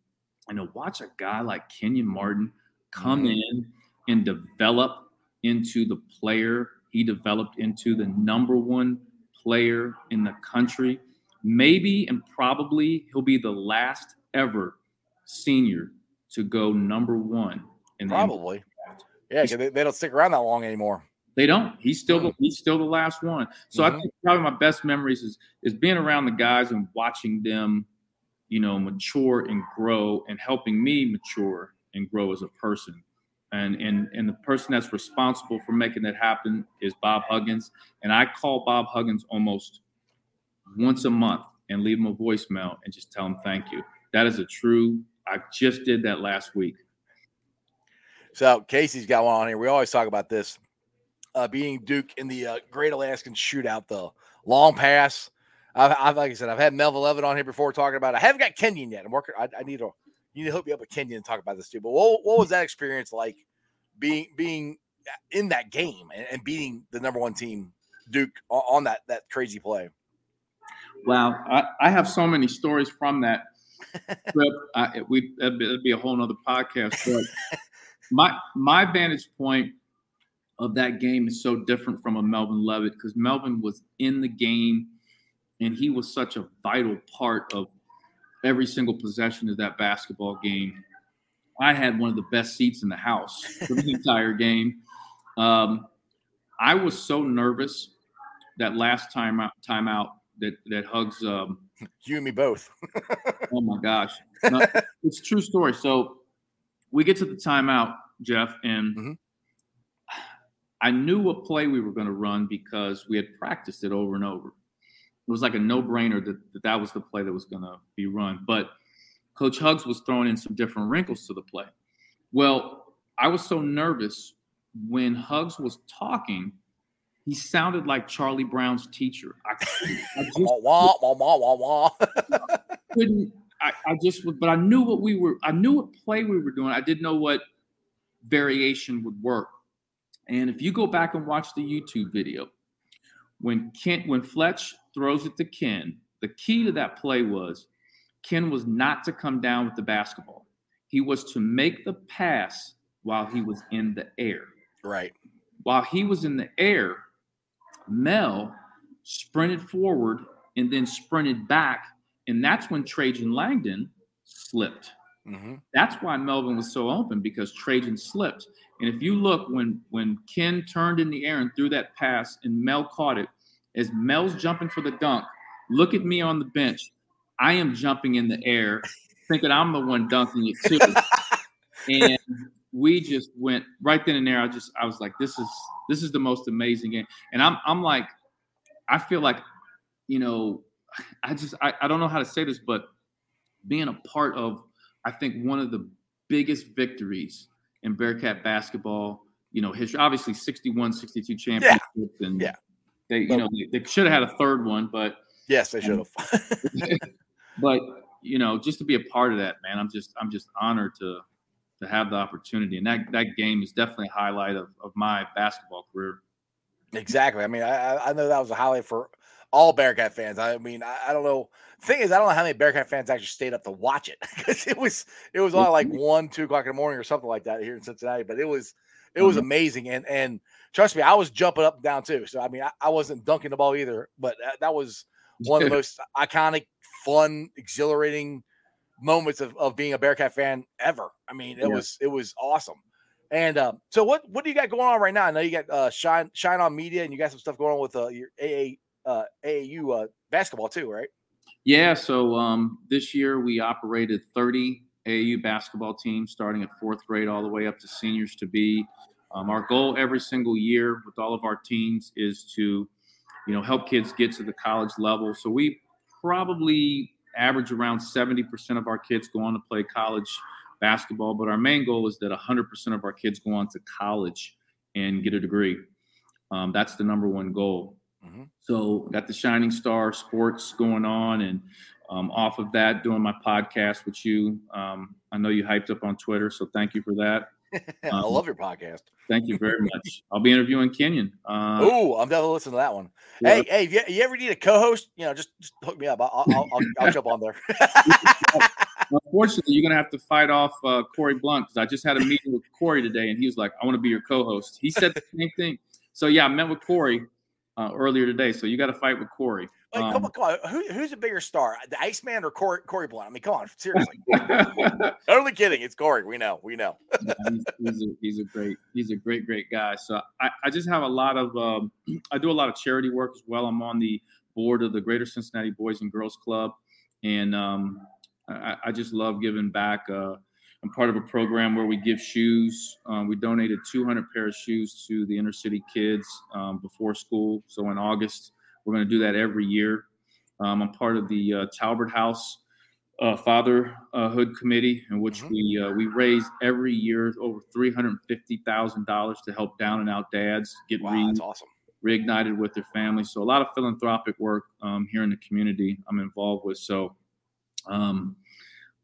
And know, watch a guy like Kenyon Martin come Mhm. in and develop into the player he developed into the number one player in the country. Maybe and probably he'll be the last ever senior to go number one. In. Probably. Yeah, they, they don't stick around that long anymore. They don't. He's still the, Hmm. he's still the last one. So I Mhm. think probably my best memories is is being around the guys and watching them, you know, mature and grow, and helping me mature and grow as a person. And and and the person that's responsible for making that happen is Bob Huggins. And I call Bob Huggins almost once a month and leave him a voicemail and just tell him thank you. That is a true. I just did that last week. So Casey's got one on here. We always talk about this. Uh, Duke in the uh, Great Alaskan Shootout, the long pass. I've, I've like I said, I've had Melvin Levett on here before talking about. It. I haven't got Kenyon yet. I'm working. I, I need to you need to hook me up with Kenyon and talk about this too. But what, what was that experience like being being in that game and, and beating the number one team Duke on, on that that crazy play? Wow, I, I have so many stories from that *laughs* trip. I, we that'd be, that'd be a whole nother podcast. But my my vantage point of that game is so different from a Melvin Levett because Melvin was in the game and he was such a vital part of every single possession of that basketball game. I had one of the best seats in the house for the *laughs* entire game. Um, I was so nervous that last time out, time out that that hugs um, You and me both. *laughs* oh my gosh No, it's a true story so we get to the timeout jeff and Mhm. i knew what play we were going to run because we had practiced it over and over it was like a no-brainer that that, that was the play that was going to be run but coach hugs was throwing in some different wrinkles to the play well i was so nervous when hugs was talking he sounded like charlie brown's teacher i, I just *laughs* wah, wah, wah, wah, wah, wah. *laughs* couldn't. I, I just, but I knew what we were. I knew what play we were doing. I didn't know what variation would work. And if you go back and watch the YouTube video, when Kent, when Fletch throws it to Ken, the key to that play was Ken was not to come down with the basketball. He was to make the pass while he was in the air right. while he was in the air, Mel sprinted forward and then sprinted back. And that's when Trajan Langdon slipped. hmm That's why Melvin was so open because Trajan slipped. And if you look when when Ken turned in the air and threw that pass and Mel caught it, as Mel's jumping for the dunk, look at me on the bench. I am jumping in the air, thinking I'm the one dunking it too. *laughs* and we just went right then and there. I just I was like, this is this is the most amazing game. And I'm I'm like, I feel like, you know, I just I, I don't know how to say this, but being a part of I think one of the biggest victories in Bearcat basketball, you know, history. Obviously, 61, 62 championships, and Yeah. They, you know, they, they should have had a third one, but Yes, they should have. *laughs* *laughs* but you know, just to be a part of that, man, I'm just I'm just honored to to have the opportunity, and that that game is definitely a highlight of of my basketball career. Exactly. I mean, I I- know that was a highlight for all Bearcat fans. I mean, I, I don't know. Thing is, I don't know how many Bearcat fans actually stayed up to watch it *laughs* because it was it was on like one, two o'clock in the morning or something like that here in Cincinnati. But it was it was Mhm. amazing, and and trust me, I was jumping up and down too. So I mean, I, I wasn't dunking the ball either, but that, that was one of the most iconic, fun, exhilarating moments of, of being a Bearcat fan ever. I mean, it Yeah. was it was awesome. And um, so what what do you got going on right now? I know you got uh, shine shine on media, and you got some stuff going on with uh, your AA uh, AAU uh, basketball too, right? Yeah, so um, this year we operated 30 AAU basketball teams, starting at fourth grade all the way up to seniors to be. Um, our goal every single year with all of our teams is to, you know, help kids get to the college level. So we probably average around 70% of our kids go on to play college basketball, but our main goal is that 100% of our kids go on to college and get a degree. Um, that's the number one goal. Mhm. So got the Shining Star Sports going on, and um, off of that, doing my podcast with you. Um, I know you hyped up on Twitter, so thank you for that. *laughs* I Um, love your podcast. Thank you very much. I'll be interviewing Kenyon. Uh, Oh, I'm definitely listening to that one. yeah. Hey, hey, if you, you ever need a co-host, you know, just, just hook me up. I'll, I'll, I'll, I'll jump on there. *laughs* Unfortunately, you're gonna have to fight off uh, Corey Blunt because I just had a meeting with Corey today, and he was like, "I want to be your co-host." He said the same thing. So yeah, I met with Corey uh, earlier today. So you got to fight with Corey. Like, Um, come on, come on. Who, who's a bigger star, the Iceman or Corey, Corey Blunt? I mean, come on, seriously. *laughs* Totally kidding. It's Corey. We know. We know. Yeah, *laughs* he's, he's, a, he's a great he's a great great guy so i, I just have a lot of um, *clears throat* i do a lot of charity work as well i'm on the board of the greater cincinnati boys and girls club and um, I, I just love giving back uh, i'm part of a program where we give shoes um, we donated 200 pairs of shoes to the inner city kids um, before school so in august we're going to do that every year um, i'm part of the uh, talbert house uh, fatherhood committee in which Mhm. we uh, we raise every year over three hundred fifty thousand dollars to help down and out dads get Wow, re- awesome. reignited with their families. So a lot of philanthropic work um, here in the community I'm involved with. So um,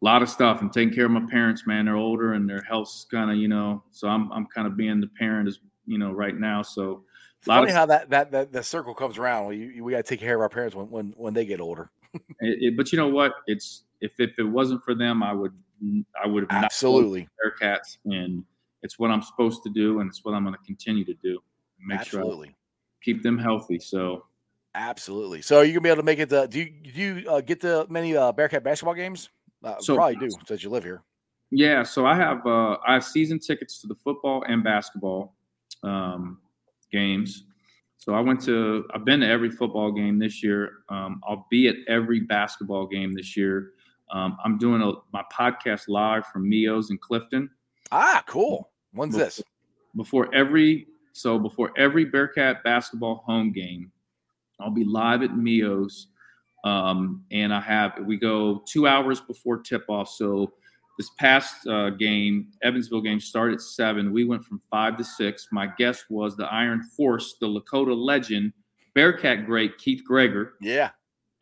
a lot of stuff. I'm taking care of my parents, man. They're older and their health's kind of you know. So I'm I'm kind of being the parent as you know right now. So It's a lot funny of how that, that that the circle comes around. We we got to take care of our parents when when, when they get older. *laughs* it, it- but you know what? It's if if it wasn't for them, I would I would have not Absolutely, Bearcats, and it's what I'm supposed to do, and it's what I'm going to continue to do. Make sure I absolutely, keep them healthy. So absolutely. So are you gonna be able to make it? To, do you do you uh, get to many uh, Bearcat basketball games? Uh, So- probably do since you live here. yeah, so I have uh, I have season tickets to the football and basketball um, games. So I went to I've been to every football game this year. Um, I'll be at every basketball game this year. Um, I'm doing a, my podcast live from Mio's in Clifton. Ah, cool. When's this? before every so before every Bearcat basketball home game, I'll be live at Mio's, um, and I have we go two hours before tip off. So this past uh, game, Evansville game started at seven. We went from five to six. My guest was the Iron Horse, the Lakota legend, Bearcat great Keith Gregor. Yeah.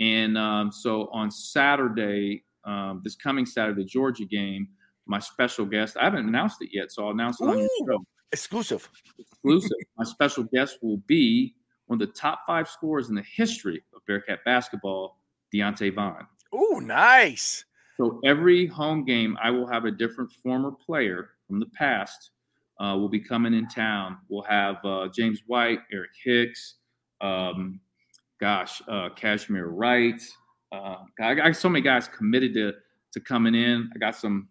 And um, so on Saturday, um, this coming Saturday, Georgia game, my special guest, I haven't announced it yet, so I'll announce it on your show. Exclusive. Exclusive. *laughs* my special guest will be one of the top five scorers in the history of Bearcat basketball, Deonta Vaughn. Oh, nice. So every home game, I will have a different former player from the past uh, will be coming in town. We'll have uh, James White, Eric Hicks, um, gosh, uh, Cashmere Wright. Uh, I got so many guys committed to to coming in. I got some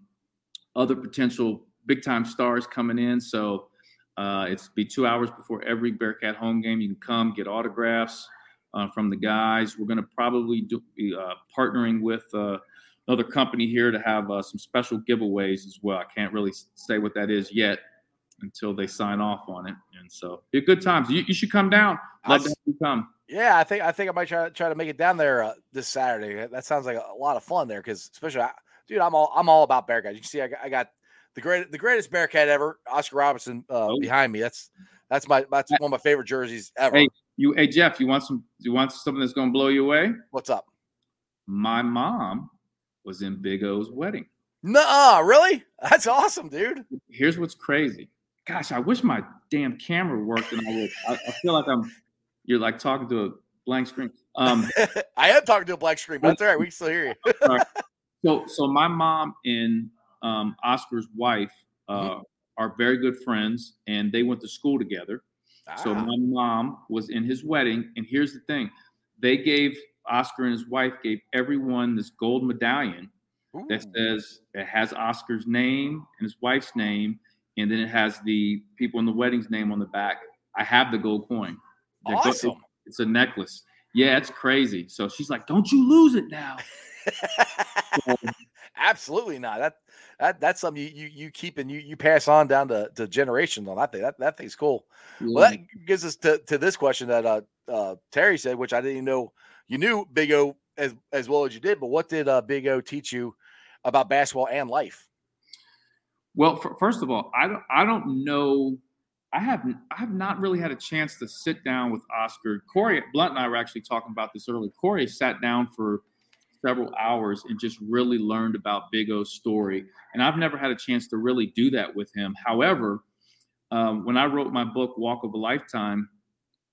other potential big time stars coming in. So uh, it's be two hours before every Bearcat home game. You can come get autographs uh, from the guys. We're going to probably do, be uh, partnering with uh, another company here to have uh, some special giveaways as well. I can't really say what that is yet until they sign off on it. And so, be a good times. You, you should come down. Have you come. Yeah, I think I think I might try try to make it down there uh, this Saturday. That sounds like a, lot of fun there because especially, I, dude, I'm all I'm all about Bearcat. You can see I got, I got the great the greatest Bearcat ever, Oscar Robertson, uh, Oh. behind me. That's that's my that's one of my favorite jerseys ever. Hey. You, hey Jeff, you want some? You want something that's going to blow you away? What's up? My mom was in Big O's wedding. No, really? That's awesome, dude. Here's what's crazy. Gosh, I wish my damn camera worked, and I would. I, I feel like I'm. You're like talking to a blank screen. Um, *laughs* I am talking to a black screen, but that's all right. We can still hear you. *laughs* so so my mom and um, Oscar's wife uh, Mm-hmm. are very good friends, and they went to school together. So Ah, my mom was in his wedding, and here's the thing: they gave Oscar and his wife gave everyone this gold medallion that says it has Oscar's name and his wife's name, and then it has the people in the wedding's name on the back. I have the gold coin. The awesome. it's a necklace. Yeah, it's crazy. So she's like, "Don't you lose it now." *laughs* Absolutely not. That that that's something you you, you keep and you you pass on down to, to generations on that thing. That that thing's cool. Well, that gives us to, to this question that uh, uh, Terry said, which I didn't even know you knew Big O as as well as you did. But what did uh, Big O teach you about basketball and life? Well, f- first of all, I don't I don't know. I have I have not really had a chance to sit down with Oscar. Corey Blunt and I were actually talking about this earlier. Corey sat down for several hours and just really learned about Big O's story. And I've never had a chance to really do that with him. However, um, when I wrote my book Walk of a Lifetime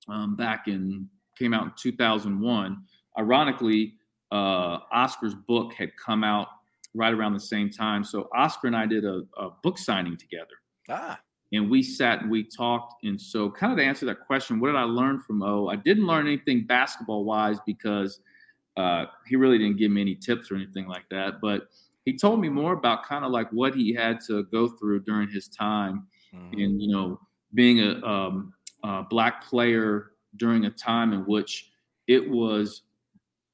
um, back in came out in 2001, ironically, uh, Oscar's book had come out right around the same time. So Oscar and I did a, a book signing together. Ah, and we sat and we talked. And so, kind of to answer that question, what did I learn from O? I didn't learn anything basketball wise because uh, he really didn't give me any tips or anything like that. But he told me more about kind of like what he had to go through during his time mhm. in, you know, being a, um, a black player during a time in which it was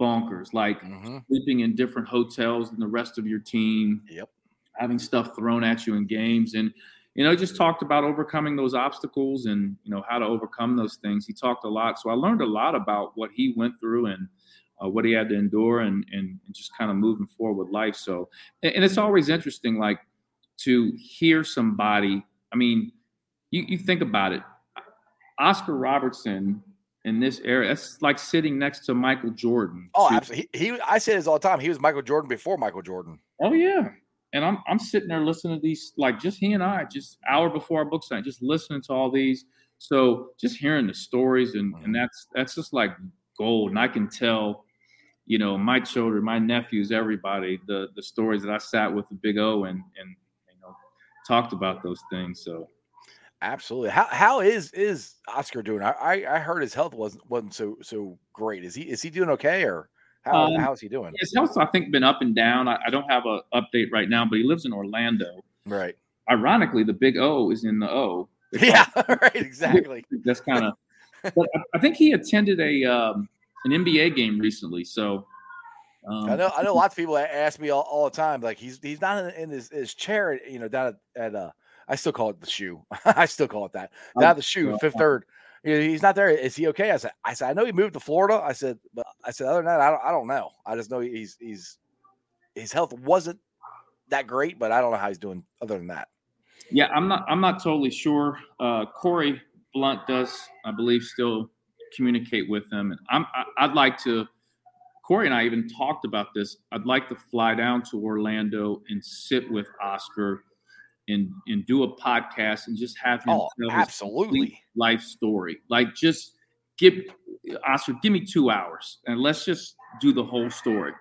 bonkers, like Mhm. sleeping in different hotels than the rest of your team Yep. having stuff thrown at you in games and you know just talked about overcoming those obstacles and you know how to overcome those things he talked a lot so i learned a lot about what he went through and uh, what he had to endure and, and and just kind of moving forward with life so and, and it's always interesting like to hear somebody i mean you, you think about it oscar robertson in this era that's like sitting next to michael jordan Oh, to- absolutely. He, he, I say this all the time. He was Michael Jordan before Michael Jordan. Oh yeah. And I'm I'm sitting there listening to these, like just he and I, just hour before our book signing, just listening to all these. So just hearing the stories and and mm-hmm. that's that's just like gold. And I can tell, you know, my children, my nephews, everybody, the the stories that I sat with the big O and and you know talked about those things. So Absolutely. How how is is Oscar doing? I I, heard his health wasn't wasn't so so great. Is he is he doing okay or how Um, how is he doing? his health's I think been up and down. I, I don't have a update right now, but he lives in Orlando. Right. Ironically, the big O is in the O. *laughs* Yeah. *laughs* Right. Exactly. *laughs* that's kind of. but I, I think he attended a um, an NBA game recently. So um, I know. I know. Lots of people ask me all, all the time. Like he's he's not in, in his, his chair. You know, down at, at uh, I still call it the shoe. *laughs* I still call it that. Down at the shoe, well, fifth third. He's not there. Is he okay? I said. I said. I know he moved to Florida. I said. But I said. Other than that, I don't. I don't know. I just know he's he's his health wasn't that great, but I don't know how he's doing other than that. Yeah, I'm not. I'm not totally sure. Uh, Corey Blunt does, I believe, still communicate with them, and I'm. I, I'd like to. Corey and I even talked about this. I'd like to fly down to Orlando and sit with Oscar, and and do a podcast and just have him Oh, tell his absolutely. life story. Like just give Oscar, give me two hours and let's just do the whole story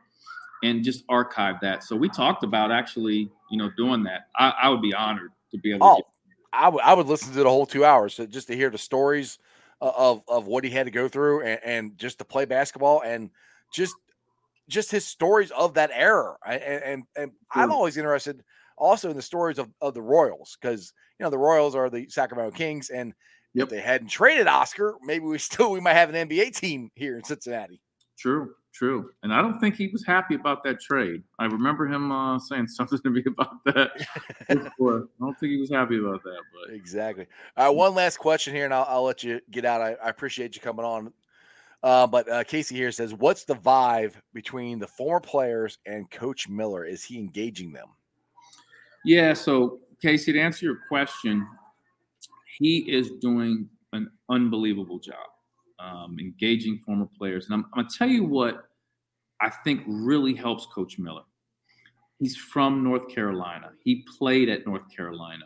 and just archive that. So we talked about actually, you know, doing that. I, I would be honored to be able Oh, to. I would I would listen to the whole two hours to, just to hear the stories of of what he had to go through and, and just to play basketball and just just his stories of that era. And and, and I'm always interested also in the stories of, of the Royals because you know the Royals are the Sacramento Kings and Yep. if they hadn't traded Oscar, maybe we *laughs* still we might have an NBA team here in Cincinnati. True, true. And I don't think he was happy about that trade. I remember him uh, saying *laughs* something to me about that. before. I don't think he was happy about that, but Exactly. All right, one last question here, and I'll, I'll let you get out. I, I appreciate you coming on. Uh, but uh, Casey here says, "What's the vibe between the former players and Coach Miller? Is he engaging them?" Yeah, so Casey, to answer your question, he is doing an unbelievable job um, engaging former players. And I'm, I'm going to tell you what I think really helps Coach Miller. He's from North Carolina, he played at North Carolina.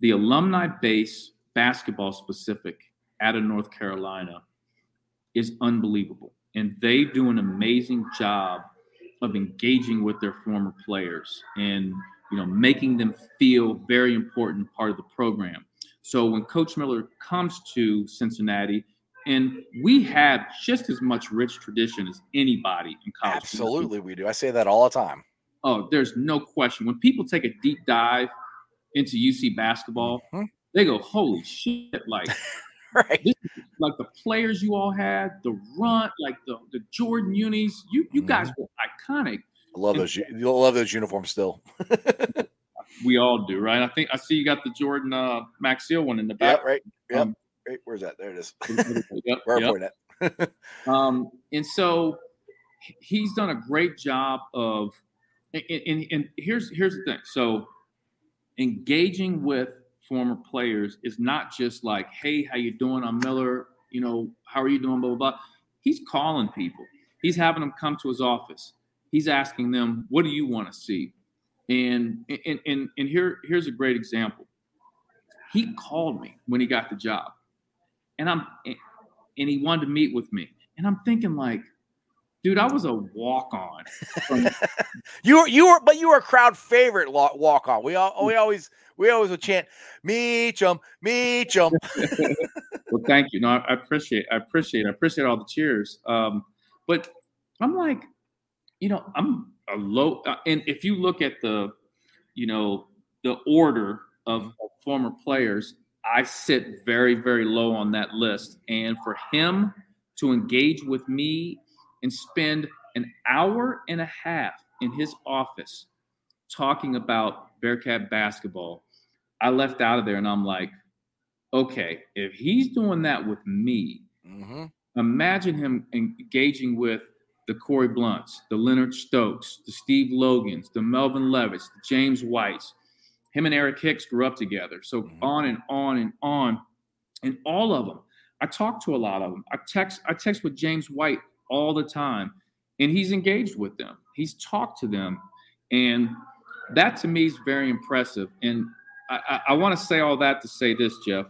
The alumni base, basketball specific, out of North Carolina is unbelievable. And they do an amazing job of engaging with their former players and you know making them feel very important part of the program so when coach miller comes to cincinnati and we have just as much rich tradition as anybody in college Absolutely, we do. I say that all the time. oh there's no question when people take a deep dive into uc basketball Mhm. they go holy shit like *laughs* Right. this like the players you all had the run like the, the jordan unis you you guys Mm-hmm. were iconic I love those. You love those uniforms still. *laughs* we all do right i think i see you got the jordan uh Maxiell one in the Yeah. back Right. Yep. Um, right. Where's that? There it is. *laughs* yep, Where yep. at. *laughs* Um, and so he's done a great job of, and, and, and here's here's the thing. So engaging with former players is not just like, hey, how you doing? I'm Miller. You know, how are you doing? Blah blah blah. He's calling people. He's having them come to his office. He's asking them, "What do you want to see?" And and and and here here's a great example. He called me when he got the job, and I'm and he wanted to meet with me, and I'm thinking like, dude, I was a walk on. *laughs* you were you were, but you were a crowd favorite walk on. We all we always we always would chant, "Meet 'em, meet 'em." *laughs* well, thank you. No, I appreciate, I appreciate, I appreciate all the cheers. Um, but I'm like, you know, I'm a low, uh, and if you look at the, you know, the order of, of former players, I sit very, very low on that list. And for him to engage with me and spend an hour and a half in his office talking about Bearcat basketball, I left out of there and I'm like, okay, if he's doing that with me, mm-hmm. imagine him engaging with the Corey Blunts, the Leonard Stokes, the Steve Logans, the Melvin Levetts, the James Whites. Him and Eric Hicks grew up together. So mm-hmm. on and on and on. And all of them. I talk to a lot of them. I text, I text with James White all the time. And he's engaged with them. He's talked to them. And that to me is very impressive. And I, I, I want to say all that to say this, Jeff.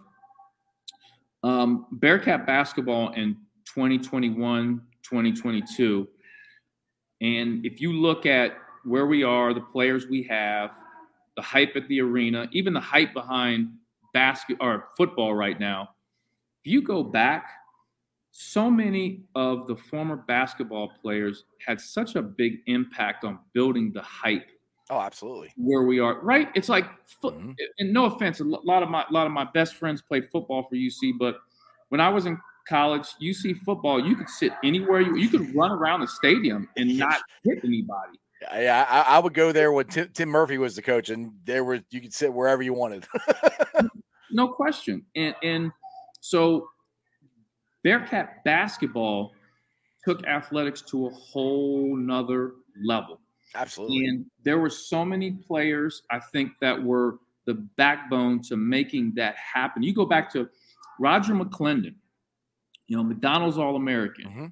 Um, Bearcat basketball in 2021, 2022. And if you look at where we are, the players we have, the hype at the arena, even the hype behind basket or football right now, if you go back, so many of the former basketball players had such a big impact on building the hype Oh, absolutely. Where we are, right? It's like, mm-hmm. and no offense, a lot of my a lot of my best friends played football for UC, but when I was in college, UC football, you could sit anywhere you you could run around the stadium and not hit anybody. Yeah, I, I would go there when Tim, Tim, Murphy was the coach, and there were you could sit wherever you wanted. *laughs* no question, and and so Bearcat basketball took athletics to a whole nother level. Absolutely. And there were so many players, I think, that were the backbone to making that happen. You go back to Roger McClendon, you know, McDonald's All American mm-hmm.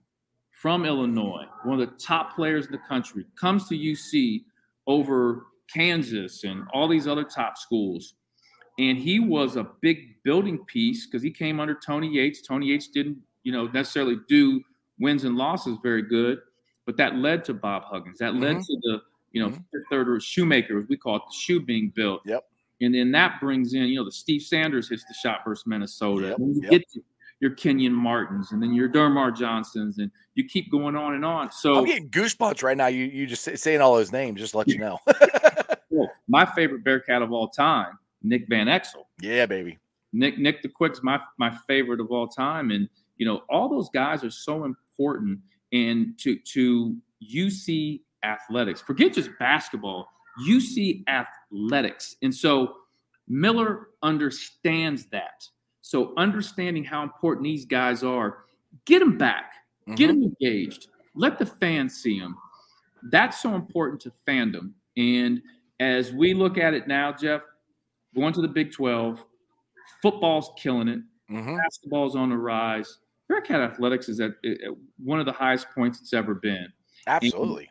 from Illinois, one of the top players in the country, comes to UC over Kansas and all these other top schools. And he was a big building piece because he came under Tony Yates. Tony Yates didn't, you know, necessarily do wins and losses very good but that led to Bob Huggins. That led mm-hmm. to the, you know, mm-hmm. third shoemaker, we call it the shoe being built. Yep. And then that brings in, you know, the Steve Sanders hits the shot versus Minnesota. Yep. Yep. Your Kenyon Martins and then your DerMarr Johnsons, and you keep going on and on. So I'm getting goosebumps right now. You you just saying all those names, just let you know. *laughs* *laughs* well, my favorite Bearcat of all time, Nick Van Exel. Yeah, baby. Nick Nick the Quick's my my favorite of all time, and you know all those guys are so important and to to UC athletics. Forget just basketball, UC athletics. And so Miller understands that. So understanding how important these guys are, get them back, mm-hmm. get them engaged, let the fans see them. That's so important to fandom. And as we look at it now, Jeff, going to the Big 12, football's killing it, mm-hmm. basketball's on the rise. Bearcat athletics is at, at, one of the highest points it's ever been. Absolutely. And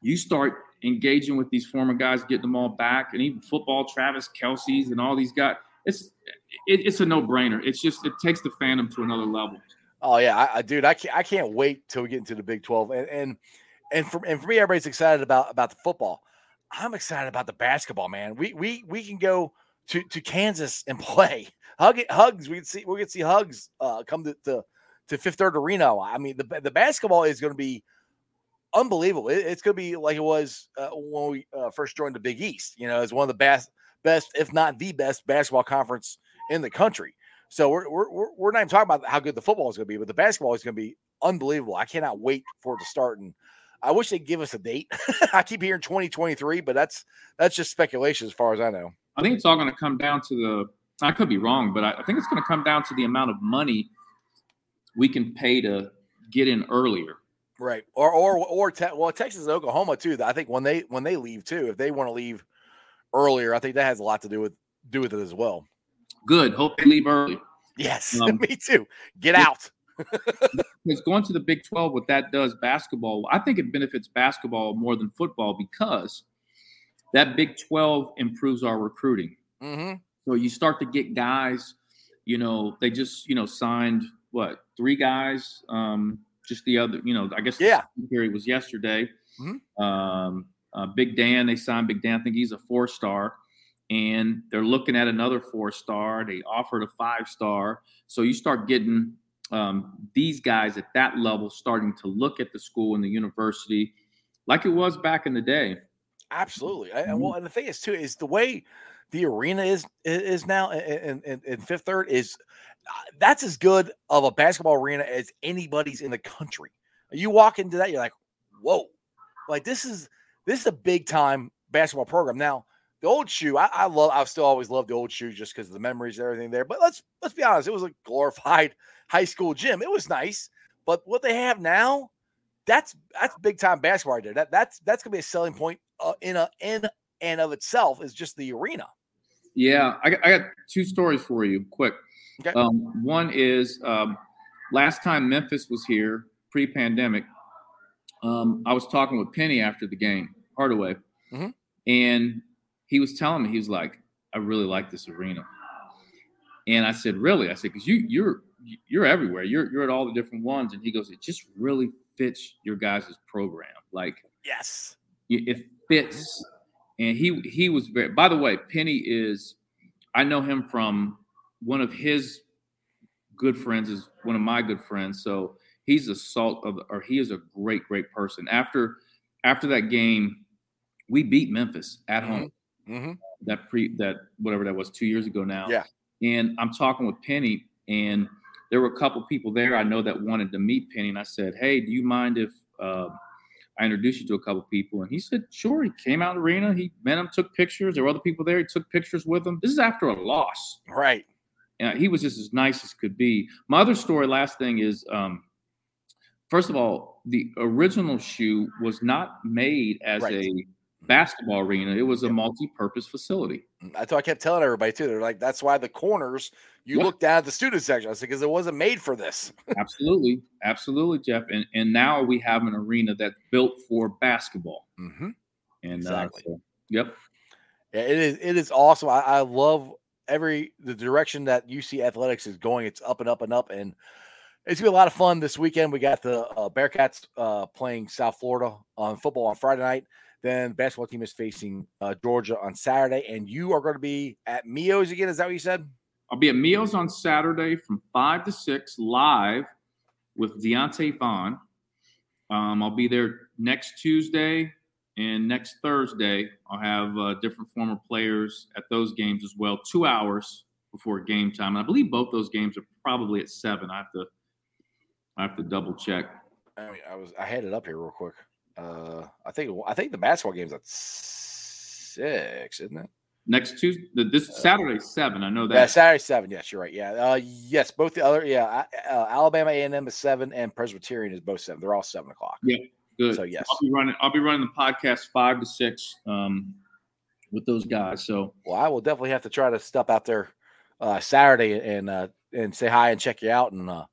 you start engaging with these former guys, getting them all back, and even football, Travis Kelce's, and all these guys. It's it, it's a no brainer. It's just it takes the fandom to another level. Oh yeah, I, I, dude, I can't I can't wait till we get into the Big Twelve, and and and for and for me, everybody's excited about about the football. I'm excited about the basketball, man. We we we can go to to Kansas and *laughs* play. Hug it, hugs. We can see we can see hugs uh, come to, to to Fifth Third Arena. I mean, the the basketball is going to be unbelievable. It, it's going to be like it was uh, when we uh, first joined the Big East. You know, it's one of the best, best, if not the best, basketball conference in the country. So we're we're we're not even talking about how good the football is going to be, but the basketball is going to be unbelievable. I cannot wait for it to start, and I wish they'd give us a date. *laughs* I keep hearing 2023, but that's that's just speculation as far as I know. I think it's all going to come down to the. I could be wrong, but I, I think it's going to come down to the amount of money we can pay to get in earlier. Right. Or or or te- well, Texas and Oklahoma too. I think when they when they leave too, if they want to leave earlier, I think that has a lot to do with do with it as well. Good. Hope they leave early. Yes, *laughs* um, me too. Get out. *laughs* because going to the Big 12, what that does basketball, I think it benefits basketball more than football because that Big 12 improves our recruiting. Mm-hmm. So you start to get guys, you know, they just, you know, signed what, three guys um, just the other, you know, I guess Yeah. the period was yesterday. Mhm. Um, uh, Big Dan, they signed Big Dan. I think he's a four star. And they're looking at another four star. They offered a five star. So you start getting um, these guys at that level starting to look at the school and the university like it was back in the day. Absolutely. I- And Mhm. well, and the thing is too is the way the arena is is now in, in, in Fifth Third is uh, that's as good of a basketball arena as anybody's in the country. You walk into that, you're like, whoa, like this is this is a big time basketball program. Now, the old shoe, I, I love. I've still always loved the old shoe just because of the memories and everything there. But let's let's be honest, it was a glorified *laughs* high school gym. It was nice, but what they have now, that's that's big time basketball right there. That that's that's gonna be a selling point uh, in a in and of itself is just the arena. Yeah, I got, I got two stories for you, quick. Okay. Um, one is um, last time Memphis was here, pre-pandemic. Um, I was talking with Penny after the game, Hardaway, Mhm. and he was telling me he was like, "I really like this arena," and I said, "Really?" I said, "Because you you're you're everywhere. You're you're at all the different ones," and he goes, "It just really fits your guys' program. Like Yes. it it fits." And he he was very. By the way, Penny is. I know him from one of his good friends is one of my good friends. So he's a salt of, or he is a great, great person. After after that game, we beat Memphis at home. Mm-hmm. That pre that whatever that was two years ago now. Yeah. And I'm talking with Penny, and there were a couple people there I know that wanted to meet Penny, and I said, "Hey, do you mind if uh, I introduce you to a couple people?" And he said, "Sure." He came out of the arena. He met him, took pictures. There were other people there. He took pictures with them. This is after a loss Right. and he was just as nice as could be. My other story, last thing is, um, first of all, the original shoe was not made as Right. a basketball arena; it was a Yep. multi-purpose facility. That's what I kept telling everybody too. They're like, that's why the corners you Yeah. look down at the student section. I said, because it wasn't made for this. *laughs* absolutely, absolutely, Jeff. And and now we have an arena that's built for basketball. Mm-hmm. And Exactly. uh, so, yep. Yeah, it is. It is awesome. I, I love every the direction that UC athletics is going. It's up and up and up, and it's gonna be a lot of fun this weekend. We got the uh, Bearcats uh, playing South Florida on football on Friday night. Then the basketball team is facing uh, Georgia on Saturday, and you are going to be at Mio's again. Is that what you said? I'll be at Mio's on Saturday from five to six live with Deonta Vaughn. Um, I'll be there next Tuesday and next Thursday. I'll have uh, different former players at those games as well. Two hours before game time, and I believe both those games are probably at seven. I have to, I have to double check. I mean, I was I had it up here real quick. Uh, I think I think the basketball game's at six, isn't it? Next Tuesday, this Saturday seven. I know that. Yeah, Saturday seven. Yes, you're right. Yeah, uh, yes, both the other. Yeah, uh, Alabama A and M is seven, and Presbyterian is both seven. They're all seven o'clock. Yeah. Good. So yes. I'll be running. I'll be running the podcast five to six um, with those guys. So Well, I will definitely have to try to step out there uh, Saturday and uh, and say hi and check you out. And uh,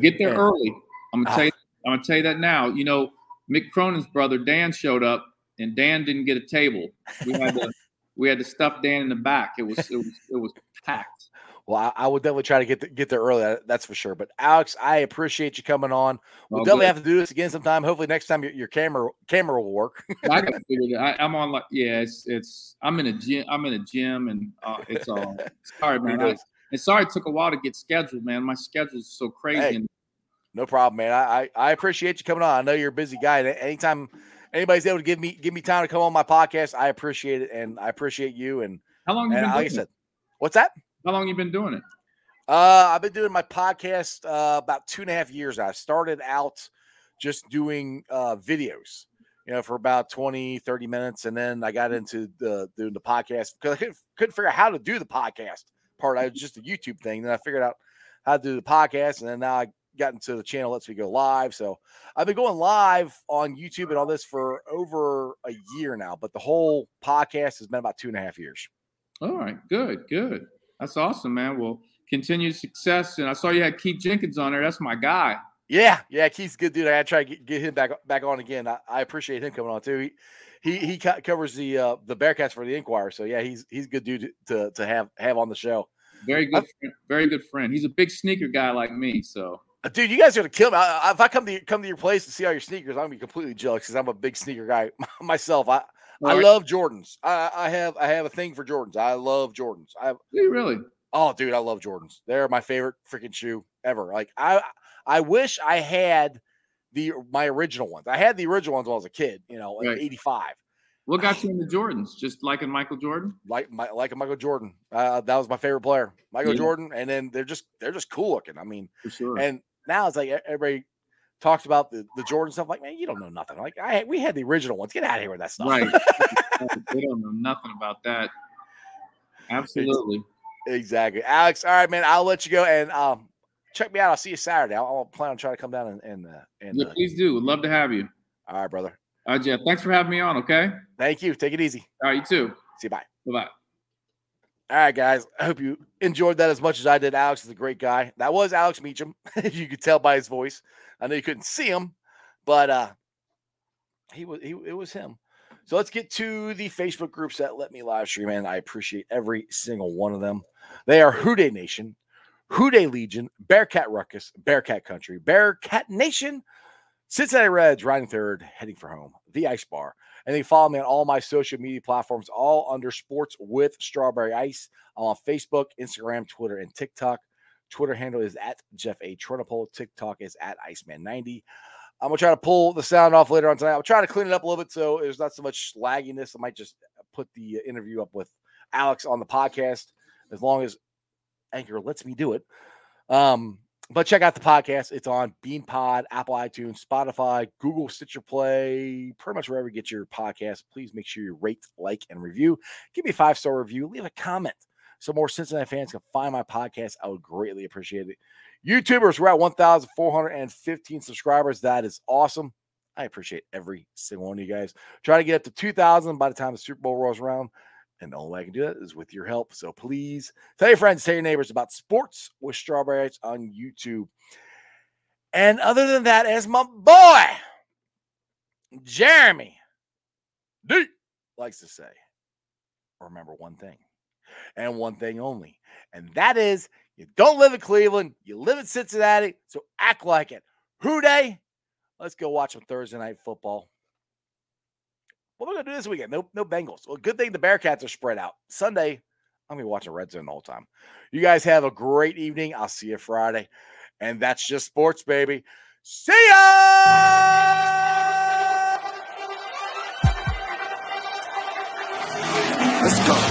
Get there early. I'm gonna Ah. tell you. I'm gonna tell you that now. You know, Mick Cronin's brother Dan showed up, and Dan didn't get a table. We had to *laughs* we had to stuff Dan in the back. It was it was it was packed. well, I, I will definitely try to get get there early. That's for sure. But Alex, I appreciate you coming on. We'll All definitely good. have to do this again sometime. Hopefully next time your, your camera camera will work. *laughs* I got figured. I, I'm on like yeah. It's it's. I'm in a gym. I'm in a gym, and uh, it's all. Sorry, man. I, and sorry it took a while to get scheduled, man. My schedule's so crazy. Hey. and No problem, man. I, I I appreciate you coming on. I know you're a busy guy. and Anytime anybody's able to give me give me time to come on my podcast, I appreciate it, and I appreciate you. And, how long you been like I doing said, it? what's that? How long you been doing it? Uh, I've been doing my podcast uh, about two and a half years now. I started out just doing uh, videos, you know, for about 20, 30 minutes. And then I got into the doing the podcast because I couldn't, couldn't figure out how to do the podcast part. I was just a YouTube thing. Then I figured out how to do the podcast. And then now I got into the channel lets me go live. So I've been going live on YouTube and all this for over a year now. But the whole podcast has been about two and a half years. All right, good, good. That's awesome, man. Well, continued success. And I saw you had Keith Jenkins on there. That's my guy. Yeah, yeah, Keith's a good dude. I gotta try to get, get him back back on again. I, I appreciate him coming on too. He he, he covers the uh, the Bearcats for the Inquirer. So yeah, he's he's a good dude to to have have on the show. Very good, friend, very good friend. He's a big sneaker guy like me. So Uh, Dude, you guys are gonna kill me. I, if I come to come to your place and see all your sneakers, I'm gonna be completely jealous because I'm a big sneaker guy *laughs* myself. I I love Jordans. I, I have I have a thing for Jordans. I love Jordans. I really, oh dude, I love Jordans. They're my favorite freaking shoe ever. Like I I wish I had the my original ones. I had the original ones when I was a kid. You know, in '85. what got *sighs* you into Jordans? Just liking Michael Jordan? Like my like a Michael Jordan. Uh, that was my favorite player, Michael Yeah. Jordan. And then they're just they're just cool looking. I mean, For sure. and now it's like everybody talks about the, the Jordan stuff. Like, man, you don't know nothing. Like, I we had the original ones. Get out of here with that stuff. right. *laughs* they don't know nothing about that. Absolutely. exactly, Alex. All right, man. I'll let you go and um check me out. I'll see you Saturday. I'll, I'll plan on trying to come down and and, uh, and Yeah, uh, please do. Would love to have you. all right, brother. All right, Jeff. Thanks for having me on. Okay. Thank you. Take it easy. All right, you too. See you. Bye. Bye bye. All right, guys. I hope you enjoyed that as much as I did. Alex is a great guy. That was Alex Meacham. *laughs* you could tell by his voice. I know you couldn't see him, but uh he was he it was him. So let's get to the Facebook groups that let me live stream, and I appreciate every single one of them. They are Who Dey Nation, Who Dey Legion, Bearcat Ruckus, Bearcat Country, Bearcat Nation, Cincinnati Reds, riding third, heading for home, the Ice Bar. And they follow me on all my social media platforms, all under Sports with Strawberry Ice. I'm on Facebook, Instagram, Twitter, and TikTok. Twitter handle is at Jeff A. Tronopole. TikTok is at Iceman90. I'm gonna try to pull the sound off later on tonight. I'll try to clean it up a little bit so there's not so much lagginess. I might just put the uh, interview up with Alex on the podcast as long as Anchor lets me do it. Um, but check out the podcast. It's on BeanPod, Apple iTunes, Spotify, Google Stitcher Play, pretty much wherever you get your podcast. Please make sure you rate, like, and review. Give me a five star review. Leave a comment so more Cincinnati fans can find my podcast. I would greatly appreciate it. YouTubers, we're at 1,415 subscribers. That is awesome. I appreciate every single one of you guys. Try to get up to 2,000 by the time the Super Bowl rolls around. And the only way I can do that is with your help. So please tell your friends, tell your neighbors about sports with strawberries on YouTube. And other than that, as my boy, Jeremy D likes to say, remember one thing and one thing only. And that is you don't live in Cleveland, you live in Cincinnati, so act like it. Who Dey? Let's go watch some Thursday night football. What are we gonna do this weekend? No, no Bengals. Well, good thing the Bearcats are spread out. Sunday, I'm gonna be watching Red Zone the whole time. You guys have a great evening. I'll see you Friday. And that's just sports, baby. See ya! Let's go.